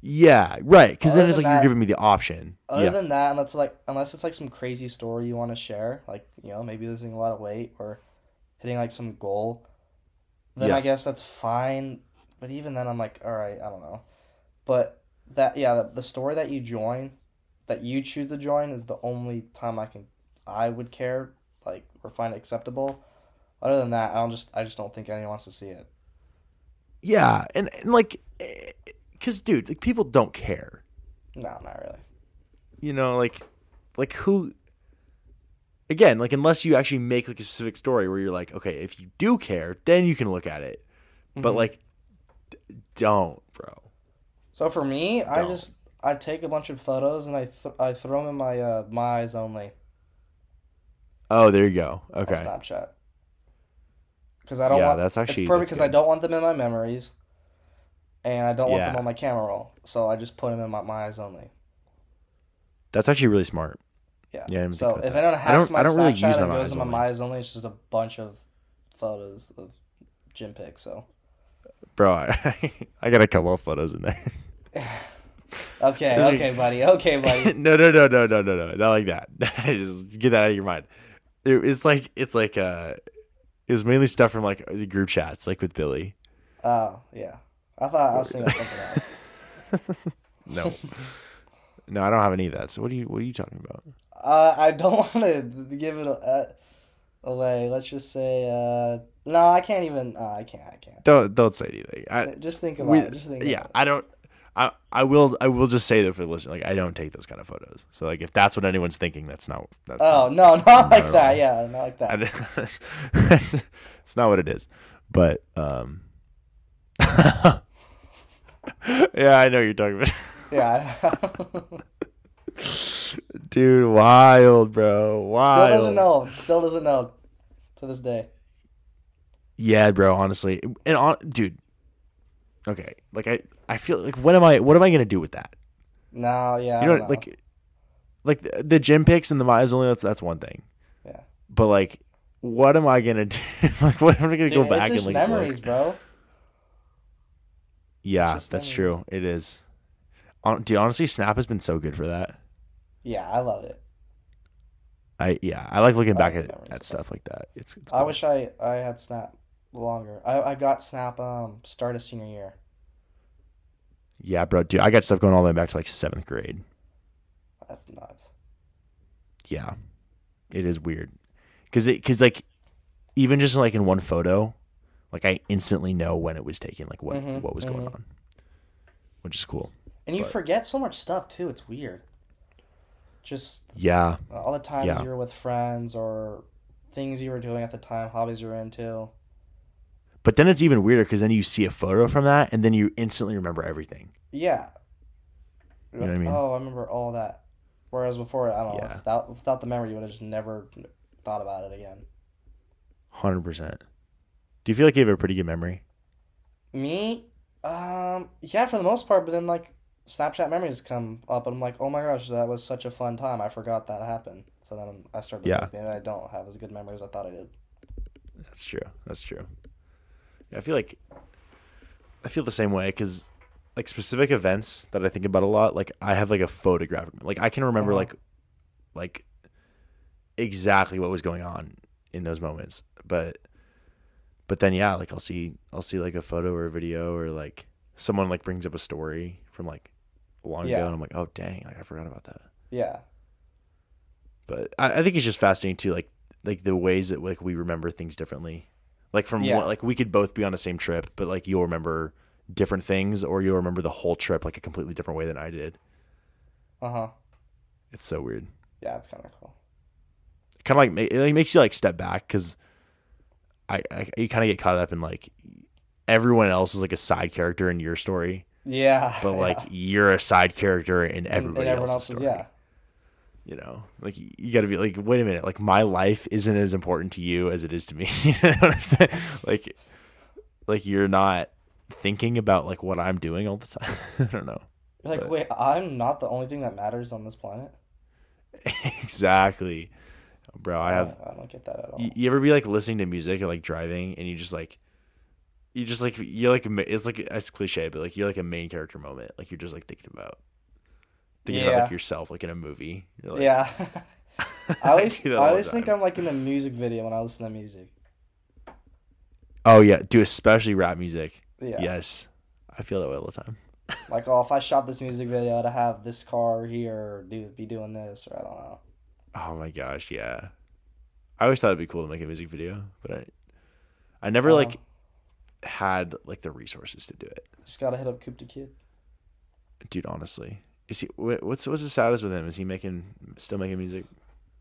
Yeah right because then it's like you're giving me the option Other yeah than that, unless like unless it's like some crazy story you want to share, like you know maybe losing a lot of weight or hitting like some goal, then Yeah. I guess that's fine. But even then, I'm like, all right, I don't know. But that yeah, the, the story that you join, that you choose to join, is the only time I can I would care like or find it acceptable. Other than that, I don't just I just don't think anyone wants to see it. yeah and, and like eh, because dude like people don't care No, not really. you know like like who again like unless you actually make like a specific story where you're like okay if you do care then you can look at it but Mhm. like d- don't bro So for me, I Don't. just I take a bunch of photos and I th- I throw them in my uh my eyes only oh there you go on okay Snapchat. Because I don't Yeah, want that's actually- it's perfect because I don't want them in my memories, and I don't want them on my camera roll. So I just put them in my, my eyes only. That's actually really smart. Yeah. Yeah, so if anyone I hacks don't- my I don't really Snapchat use my and My goes to my Only. eyes only, it's just a bunch of photos of gym pics. So Bro, I, I got a couple of photos in there. okay, like- okay, buddy, okay, buddy. no, no, no, no, no, no, no. Not like that. Just get that out of your mind. It, it's like it's like uh it was mainly stuff from like the group chats, like with Billy. Oh yeah, I thought I was thinking something else. No. no, I don't have any of that. So what are you what are you talking about? Uh, I don't want to give it a, uh, away. Let's just say uh, No, I can't even. Uh, I can't. I can't. Don't don't say anything. I, Just think about we- it. Just think. yeah, I don't. I, I will I will just say that for the listener, like I don't take those kind of photos. So like if that's what anyone's thinking, that's not that's. Oh not, no, not like at that. Yeah, not like that. It's not what it is. But um, yeah, I know you're talking about, Yeah. dude. Wild, bro. Wild. Still doesn't know. Still doesn't know. To this day. Yeah, bro. Honestly, and on, dude. Okay, like I, I feel like what am I, what am I gonna do with that? No, yeah. You know, know. like, like the, the gym pics and the My Eyes Only. That's that's one thing. Yeah. But like, what am I gonna do? like, what am I gonna Dude, go back and like? memories, bro. Yeah, that's true. It is. Dude, honestly, Snap has been so good for that. Yeah, I love it. I yeah, I like looking I back at, at stuff like that. It's, it's I wish I I had Snap longer. I I got Snap um start of senior year. Yeah, bro, dude, I got stuff going all the way back to like seventh grade. That's nuts. Yeah, it is weird, cause it cause like even just like in one photo, like I instantly know when it was taken, like what Mhm, what was going mhm. on, which is cool. And you But- forget so much stuff too. It's weird. Just Yeah, all the times Yeah. you were with friends or things you were doing at the time, hobbies you were into. but then it's even weirder because then you see a photo from that and then you instantly remember everything. Yeah. You know what I mean? Oh, I remember all that. Whereas before, I don't know. Yeah. Without without the memory, you would have just never thought about it again. Hundred percent. Do you feel like you have a pretty good memory? Me, um, yeah, for the most part. But then like Snapchat memories come up, and I'm like, oh my gosh, that was such a fun time. I forgot that happened. So then I started. to Yeah. think maybe I don't have as good memories as I thought I did. That's true. That's true. Yeah, I feel like I feel the same way because like specific events that I think about a lot, like I have like a photographic, like I can remember Uh-huh. like like exactly what was going on in those moments, but but then yeah, like I'll see I'll see like a photo or a video or like someone like brings up a story from like long Yeah. ago, and I'm like, oh dang, like I forgot about that. Yeah. but I, I think it's just fascinating too like like the ways that like we remember things differently like from Yeah. one, like we could both be on the same trip but like you'll remember different things or you'll remember the whole trip like a completely different way than i did Uh huh. it's so weird Yeah, it's kind of cool. kind of like it like, makes you like step back because I, I you kind of get caught up in like everyone else is like a side character in your story Yeah. but yeah. like you're a side character in everybody everyone else's else's, story. yeah. you know like you got to be like wait a minute like my life isn't as important to you as it is to me you know what i'm saying like like you're not thinking about like what i'm doing all the time i don't know You're like, but- wait, I'm not the only thing that matters on this planet. exactly bro i have don't- I don't get that at all. you, you ever be like listening to music or like driving and you just like you just like you're like it's like it's cliche but like you're like a main character moment like you're just like thinking about thinking about like yourself like in a movie You're like, yeah. I always, that I always think. I'm like in the music video when I listen to music. oh yeah do especially rap music Yeah. Yes, I feel that way all the time. Like, oh, if I shot this music video to have this car here, or do be doing this, or I don't know. Oh my gosh, yeah. I always thought it'd be cool to make a music video, but I, I never Oh. like had like the resources to do it. Just gotta hit up Coop the Kid. Dude, honestly, is he? wh- What's what's the status with him? Is he making still making music?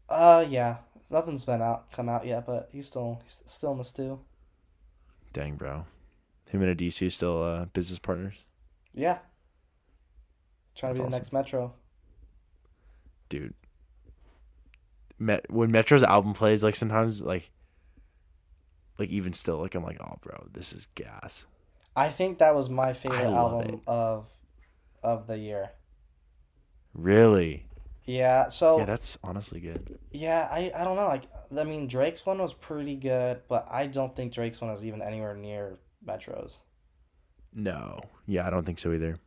Uh, yeah, nothing's been out come out yet, but he's still he's still in the stew. Dang, bro. Him and DC still uh, business partners, Yeah. Trying to be That's the next Metro. dude. Met when Metro's album plays, like sometimes like, like even still, like I'm like, oh, bro, this is gas. I think that was my favorite album it. of of the year. Really? Yeah, so Yeah, that's honestly good. Yeah, I, I don't know. Like, I mean, Drake's one was pretty good, but I don't think Drake's one was even anywhere near Metro's. No. Yeah, I don't think so either.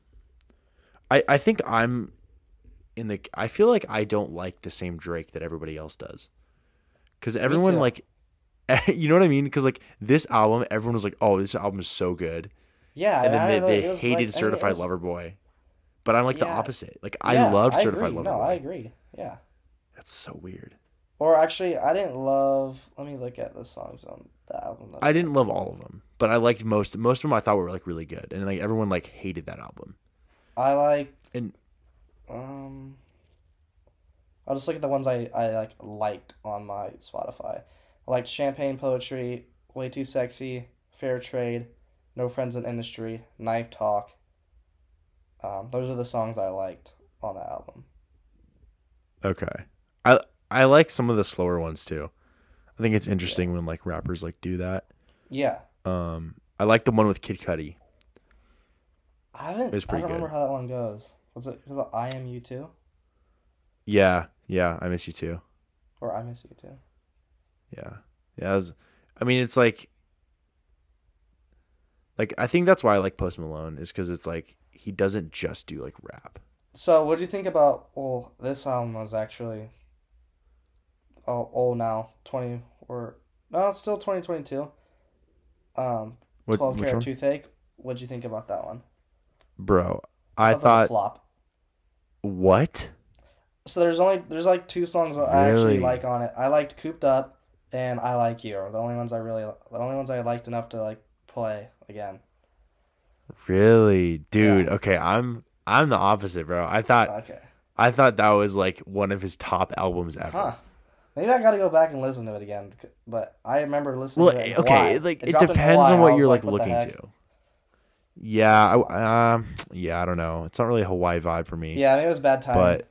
I I think I'm in the I feel like I don't like the same Drake that everybody else does. Cuz everyone like you know what I mean? Cuz like this album everyone was like, "Oh, this album is so good." Yeah, And then they, they hated like- I mean, Certified was- Lover Boy. But I'm like the opposite. Like I yeah, love Certified agree. Lover No, Boy. I agree. Yeah. That's so weird. Or actually, I didn't love. Let me look at the songs on the album. I didn't love all of them, but I liked most. Most of them I thought were like really good, and like everyone like hated that album. I like And um. I'll just look at the ones I I like liked on my Spotify. I liked Champagne Poetry, Way Too Sexy, Fair Trade, No Friends in Industry, Knife Talk. Um, those are the songs I liked on that album. okay, I I like some of the slower ones too. I think it's interesting when like rappers like do that. Yeah, Um, I like the one with Kid Cudi. I haven't. It was I don't remember how that one goes. Was it? Was it I am you too, Yeah, yeah, I miss you too. or I miss you too? Yeah, yeah. was- I mean, it's like, like I think that's why I like Post Malone is because it's like he doesn't just do like rap. So, what do you think about? Well, this album was actually oh old now, twenty or no, it's still twenty twenty two. Um, What, twelve which Carat Toothache. What'd you think about that one? Bro, I thought flop. What? So there's only there's like two songs that I actually Really? like on it. I liked "Cooped Up" and "I Like You" are the only ones I really the only ones I liked enough to like play again. Really, dude? Okay, I'm I'm the opposite, bro. I thought Okay, I thought that was like one of his top albums ever. huh? Maybe I got to go back and listen to it again. But I remember listening Well, to it. in okay, like it, dropped in depends on and what was you're like, "What the looking heck?" to. Yeah, I, um, yeah, I don't know. It's not really a Hawaii vibe for me. Yeah, maybe it was bad time, but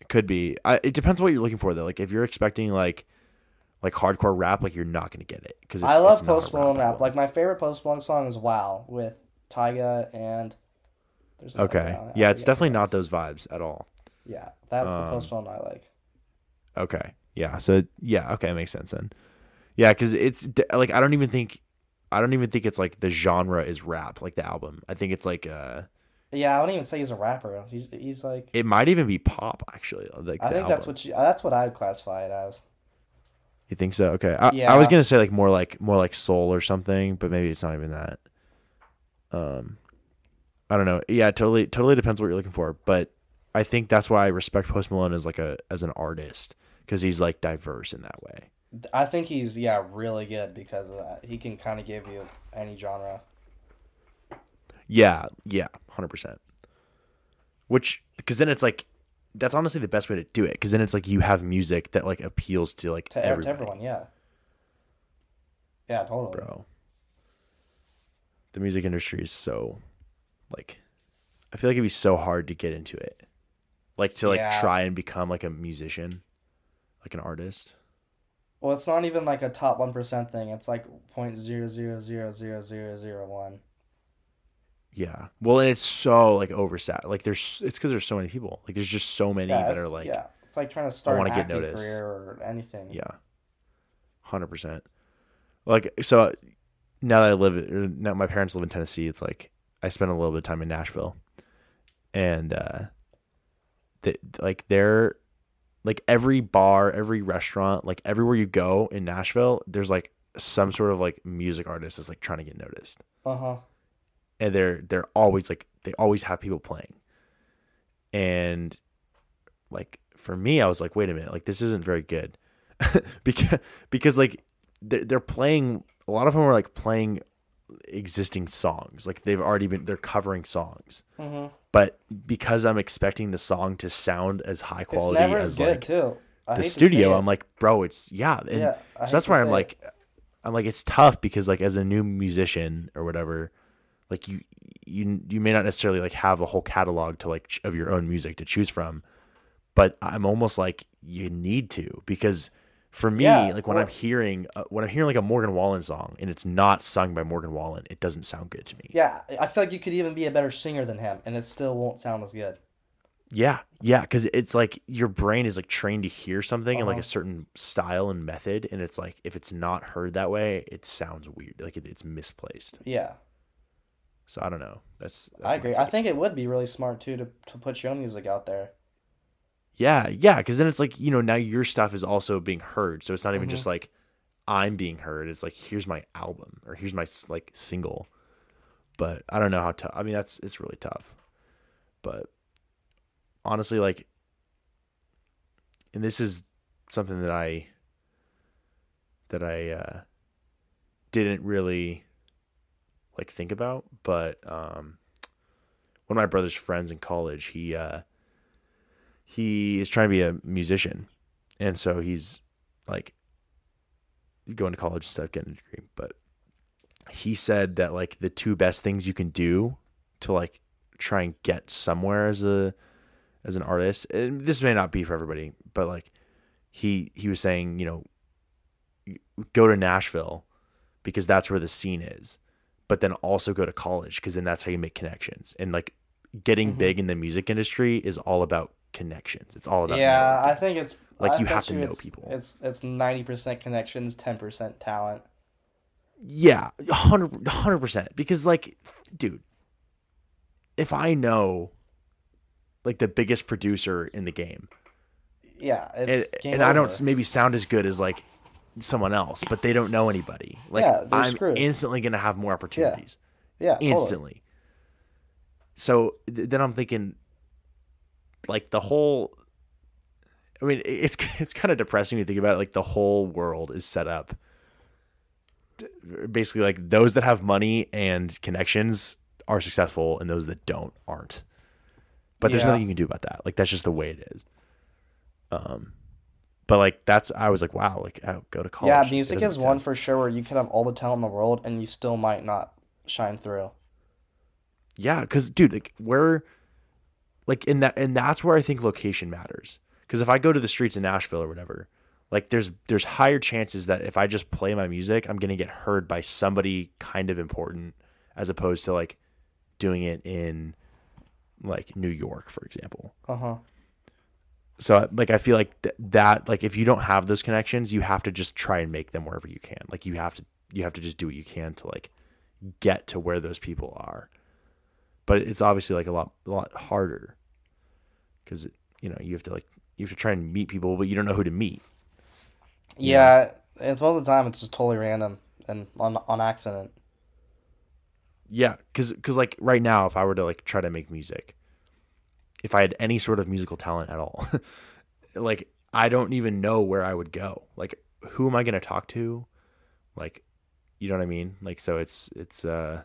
it could be. I, it depends on what you're looking for though. Like if you're expecting like like hardcore rap, like you're not gonna get it because I love it's not a Post Malone rap. album. Like my favorite Post Malone song is "Wow" with Tyga and. There's okay. Yeah, it's definitely not those vibes at all. Yeah, that's the Um, Post Malone I like. Okay, yeah, so yeah, okay, it makes sense then. Yeah, because it's like I don't even think I don't even think it's like the genre is rap like the album. I think it's like uh, Yeah, I wouldn't even say he's a rapper. He's he's like. it might even be pop actually. Like I think that's what you, that's what I'd classify it as. You think so? Okay. I, I was gonna say like more like more like soul or something, but maybe it's not even that. Um, I don't know. Yeah, totally, totally depends what you're looking for. But I think that's why I respect Post Malone as like a as an artist because he's like diverse in that way. I think he's yeah really good because of that. He can kind of give you any genre. Yeah, yeah, hundred percent. Which because then it's like that's honestly the best way to do it because then it's like you have music that like appeals to like To, to everyone, yeah. Yeah, totally. bro. The music industry is so like I feel like it'd be so hard to get into it. Like to like Yeah. try and become like a musician, like an artist. Well, it's not even like a top one percent thing. It's like point zero zero zero zero zero zero one. Yeah. Well, and it's so like oversat. Like there's it's because there's so many people. Like there's just so many Yeah, that are like yeah, it's like trying to start an acting noticed. career or anything. Yeah, hundred percent. Like so, now that I live, now my parents live in Tennessee. It's like I spent a little bit of time in Nashville, and uh, the, like they're like every bar, every restaurant, like everywhere you go in Nashville, there's like some sort of like music artist that's like trying to get noticed, Uh huh. and they're they're always like they always have people playing, and like for me, I was like, wait a minute, like this isn't very good, because because like they're, they're playing a lot of them are like playing existing songs, like they've already been they're covering songs, Mhm. but because I'm expecting the song to sound as high quality as like too. The studio. I'm like, bro, it's yeah, and yeah. So that's why I'm like, it. I'm like, it's tough because like as a new musician or whatever, like you you you may not necessarily like have a whole catalog to like ch- of your own music to choose from, but I'm almost like you need to because for me, Yeah, like when well- I'm hearing uh, when I'm hearing like a Morgan Wallen song and it's not sung by Morgan Wallen, it doesn't sound good to me. Yeah, I feel like you could even be a better singer than him, and it still won't sound as good. Yeah, yeah, because it's like your brain is like trained to hear something in like Uh-huh. a certain style and method, and it's like if it's not heard that way, it sounds weird, like it, it's misplaced. Yeah, So I don't know. That's, that's I agree. I think it would be really smart too to to put your own music out there. Yeah, yeah, because then it's like you know now your stuff is also being heard, so it's not even Mhm. just like I'm being heard. It's like here's my album or here's my like single. But I don't know how tough. I mean, that's it's really tough. But honestly, like, and this is something that I that I uh didn't really like think about, but um, one of my brother's friends in college, he uh, he is trying to be a musician, and so he's like going to college instead of getting a degree. But he said that like the two best things you can do to like try and get somewhere as a as an artist, and this may not be for everybody, but like he he was saying, you know, go to Nashville because that's where the scene is, but then also go to college because then that's how you make connections and like getting Mm-hmm. big in the music industry is all about connections. It's all about Yeah. I think it's Like, I you have to know it's, people. It's it's ninety percent connections, ten percent talent. Yeah, 100 percent. Because like, dude, if I know like the biggest producer in the game, Yeah, and, and I don't maybe sound as good as like someone else, but they don't know anybody. Like Yeah, I'm screwed. instantly gonna have more opportunities. yeah, totally. Instantly. So th- then I'm thinking, like the whole. I mean, it's it's kind of depressing to think about. It. Like the whole world is set up. Basically, like those that have money and connections are successful, and those that don't aren't. But there's Yeah. nothing you can do about that. Like that's just the way it is. Um, but like that's I was like, wow, like oh, go to college. Yeah, music is one sense. for sure where you could have all the talent in the world and you still might not shine through. Yeah, because dude, like where, like in that, and that's where I think location matters. Because if I go to the streets in Nashville or whatever, like there's there's higher chances that if I just play my music, I'm gonna get heard by somebody kind of important, as opposed to like doing it in like New York, for example. Uh huh. So like I feel like th- that like if you don't have those connections, you have to just try and make them wherever you can. Like you have to you have to just do what you can to like get to where those people are. But it's obviously like a lot a lot harder because you know you have to like you have to try and meet people, but you don't know who to meet. Yeah, it's most of the time it's just totally random and on on accident. Yeah, because cause like right now, if I were to like try to make music, if I had any sort of musical talent at all, like I don't even know where I would go. Like, who am I gonna talk to? Like, you know what I mean? Like, so it's it's uh,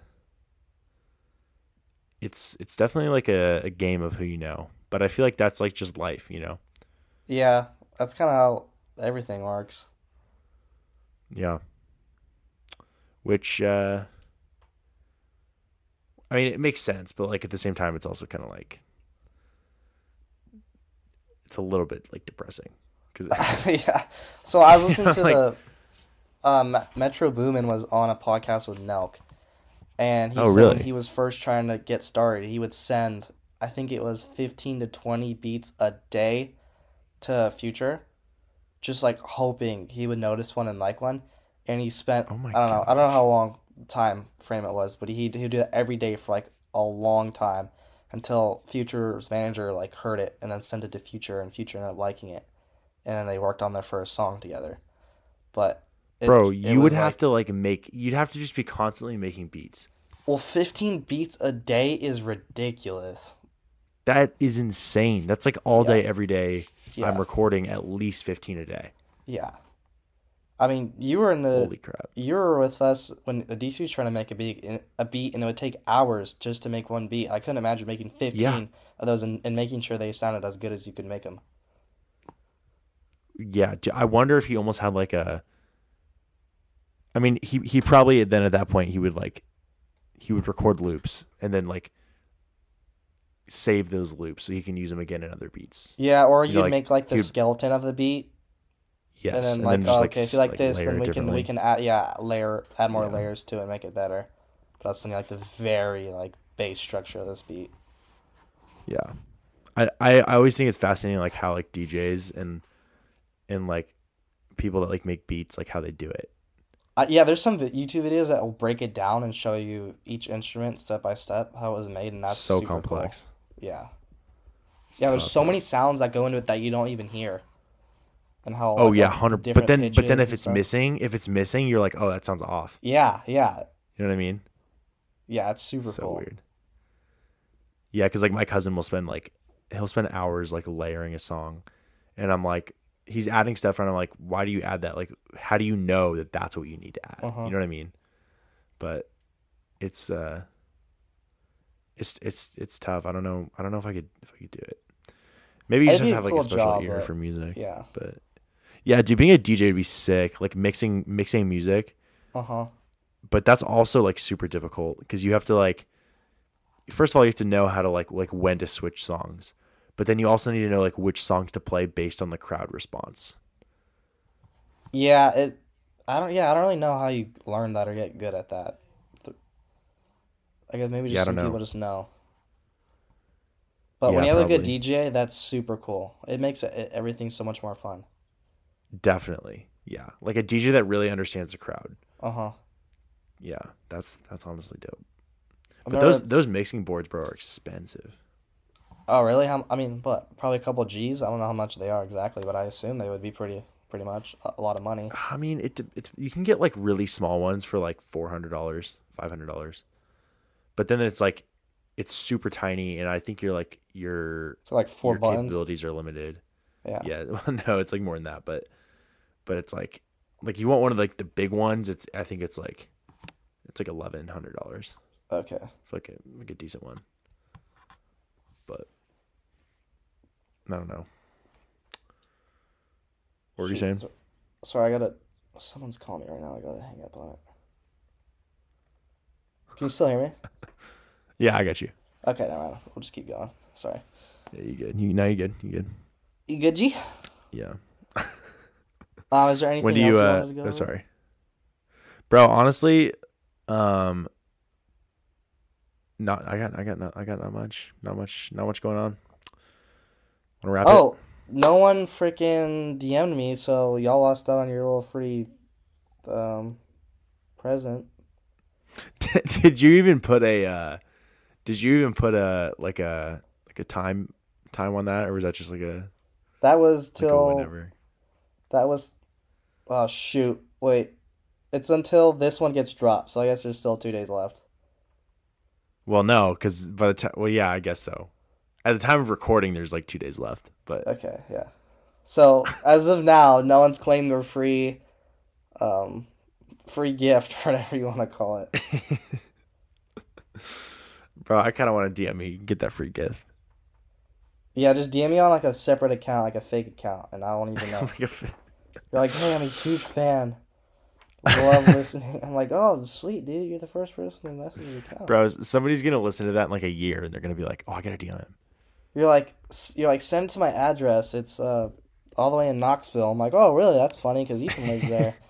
it's it's definitely like a, a game of who you know. But I feel like that's like just life, you know? Yeah, that's kind of how everything works. Yeah. Which uh I mean it makes sense, but like at the same time it's also kind of like it's a little bit like depressing cuz yeah. So I was listening to Like- the um, Metro Boomin was on a podcast with Nelk, and he Oh, said really? when he was first trying to get started, he would send I think it was fifteen to twenty beats a day to Future, just like hoping he would notice one and like one, and he spent Oh my I don't know I don't know how long time frame it was, but he he'd do that every day for like a long time until Future's manager like heard it and then sent it to Future, and Future ended up liking it, and then they worked on their first song together. But it- bro, it you would have like- to like make you'd have to just be constantly making beats. Well, fifteen beats a day is ridiculous. That is insane. That's like all day every day Yeah. I'm recording at least 15 a day. Yeah, I mean, you were in the Holy crap. you were with us when the DC was trying to make a beat, a beat, and it would take hours just to make one beat. I couldn't imagine making fifteen Yeah. of those and, and making sure they sounded as good as you could make them. Yeah, I wonder if he almost had like a. I mean, he he probably then at that point he would like, he would record loops and then like. Save those loops so he can use them again in other beats. Yeah, or You you'd know, like, make like the skeleton of the beat, Yes, and then like, oh, okay, if you like s- this, then we can we can add yeah layer add more Yeah. layers to it, and make it better. But that's something like the very like base structure of this beat. Yeah, I, I I always think it's fascinating like how like DJs and and like people that like make beats like how they do it. Uh, yeah, there's some YouTube videos that will break it down and show you each instrument step by step how it was made, and that's so super cool. complex. Yeah, yeah. There's so many sounds that go into it that you don't even hear, and how. Oh like, yeah, hundred. But then but then if it's stuff. missing, if it's missing, you're like, oh, that sounds off. yeah, yeah, You know what I mean? yeah, it's super so cool. weird. Yeah, because like my cousin will spend like he'll spend hours like layering a song, and I'm like, he's adding stuff, and I'm like, why do you add that? Like, how do you know that that's what you need to add? Uh-huh. You know what I mean? but it's uh, it's it's it's tough. I don't know. I don't know if I could if I could do it. Maybe you It'd just have to a have like a special job, ear but- for music. Yeah. But yeah, dude, being a DJ would be sick. Like mixing mixing music, Uh huh. but that's also like super difficult because you have to like. First of all, you have to know how to like like when to switch songs, but then you also need to know like which songs to play based on the crowd response. Yeah. It. I don't. Yeah. I don't really know how you learn that or get good at that. I guess maybe just Yeah, some know. people just know. But when Yeah, you have a good. DJ, that's super cool. It makes everything so much more fun. Definitely, yeah, like a DJ that really understands the crowd. Uh huh. Yeah, that's that's honestly dope. But those those mixing boards, bro, are expensive. Oh really? How? I mean, what? Probably a couple G's. I don't know how much they are exactly, but I assume they would be pretty, pretty much a, lot of money. I mean, it it's you can get like really small ones for like four hundred dollars, five hundred dollars, but then it's like it's super tiny, and I think you're like your So like four your buttons. capabilities are limited. Yeah. Yeah, well, no, it's like more than that, but but it's like like you want one of like the big ones. It's I think it's like it's like eleven hundred dollars Okay. for like a like a decent one, but I don't know. What were you Shoot, saying? so- Sorry, I gotta. Someone's calling me right now. I gotta hang up on it. Can you still hear me? Yeah, I got you. Okay, no, no, we'll just keep going. Sorry. Yeah, you good? You now you good? You good? You good, G? Yeah. Um, is there anything when do you? else you Uh, wanted to go oh, over? sorry, bro. Honestly, um, not I got I got not I got not much not much not much going on. Want to wrap Oh, no one freaking DM'd me, so y'all lost out on your little free um present. did you even put a? uh Did you even put a like a like a time time on that, or was that just like a That was like till whenever? that was. Oh shoot! Wait, it's until this one gets dropped, so I guess there's still two days left. Well, no, because by the time, well, yeah, I guess so. At the time of recording, there's like two days left, but Okay, yeah. So as of now, no one's claimed their free, um, free gift, whatever you want to call it. bro, I kind of want to DM me get that free gift. Yeah, just DM me on like a separate account, like a fake account, and I won't even know. Like a fi- You're like, hey, I'm a huge fan. I love listening. I'm like, oh, sweet, dude. You're the first person to message your account. Bro, somebody's gonna listen to that in like a year, and they're gonna be like, "Oh, I gotta DM him." You're like, you're like, send it to my address. It's uh, all the way in Knoxville. I'm like, oh, really? That's funny because Ethan lives there.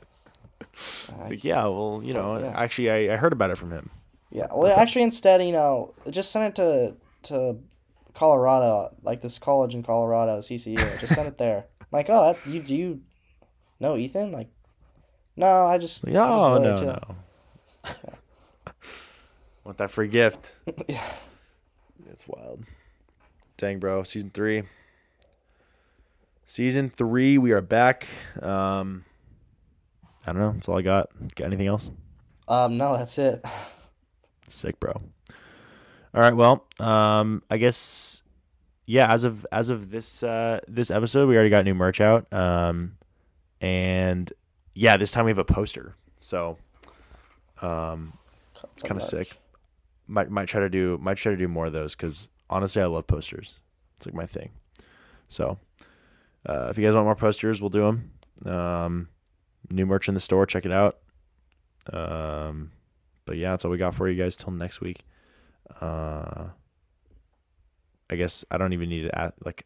Uh, yeah, well, you know, Yeah. actually, I, I heard about it from him. yeah. Well, actually, instead, you know, just send it to to Colorado, like this college in Colorado, CCU. Just send it there. I'm like, oh, that, you do you know Ethan? Like, no, I just Like, I just no, chill." no. Want that free gift? Yeah. It's wild. Dang, bro. Season three. Season three, we are back. Um, I don't know. That's all I got. Got anything else? Um, no, that's it. Sick, bro. All right. Well, um, I guess yeah. As of as of this uh this episode, we already got new merch out. Um, and yeah, this time we have a poster. So, um, It's kinda sick. might might try to do might try to do more of those because honestly, I love posters. It's like my thing. So, uh, if you guys want more posters, we'll do them. Um, new merch in the store. Check it out. Um, but yeah, that's all we got for you guys till next week. Uh, I guess I don't even need to add, like,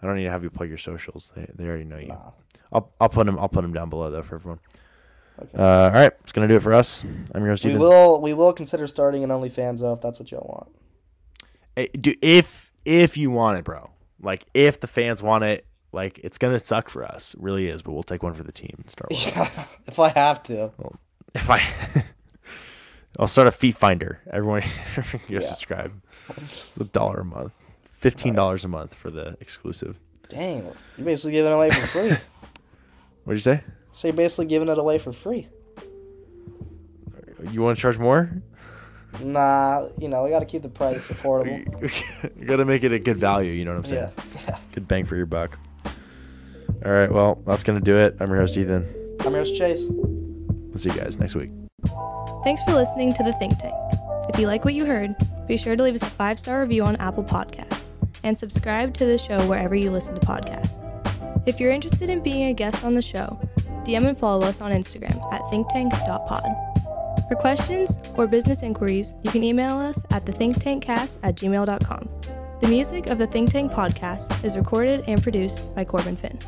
I don't need to have you plug your socials. They they already know you. Nah. I'll I'll put them I'll put them down below though for everyone. Okay. Uh, all right, it's gonna do it for us. I'm your host. we Ethan. will we will consider starting an OnlyFans though if that's what y'all want. Eh, hey, do if if you want it, bro. Like if the fans want it, like it's gonna suck for us. It really is, but we'll take one for the team and start. Yeah, if I have to. If I, I'll start a feet finder. Everyone, go Yeah. subscribe. It's a dollar a month, fifteen dollars a month for the exclusive. Dang, you're basically giving it away for free. What'd you say? so you're basically giving it away for free. You want to charge more? Nah, you know we got to keep the price affordable. you gotta make it a good value. You know what I'm saying? Yeah, yeah. Good bang for your buck. All right, well, that's gonna do it. I'm your host Ethan. I'm your host Chase. We'll see you guys next week. Thanks for listening to The Think Tank. If you like what you heard, be sure to leave us a five star review on Apple Podcasts and subscribe to the show wherever you listen to podcasts. If you're interested in being a guest on the show, DM and follow us on Instagram at thinktank.pod. For questions or business inquiries, you can email us at thethinktankcast at gmail.com. The music of the Think Tank podcast is recorded and produced by Corbin Finn.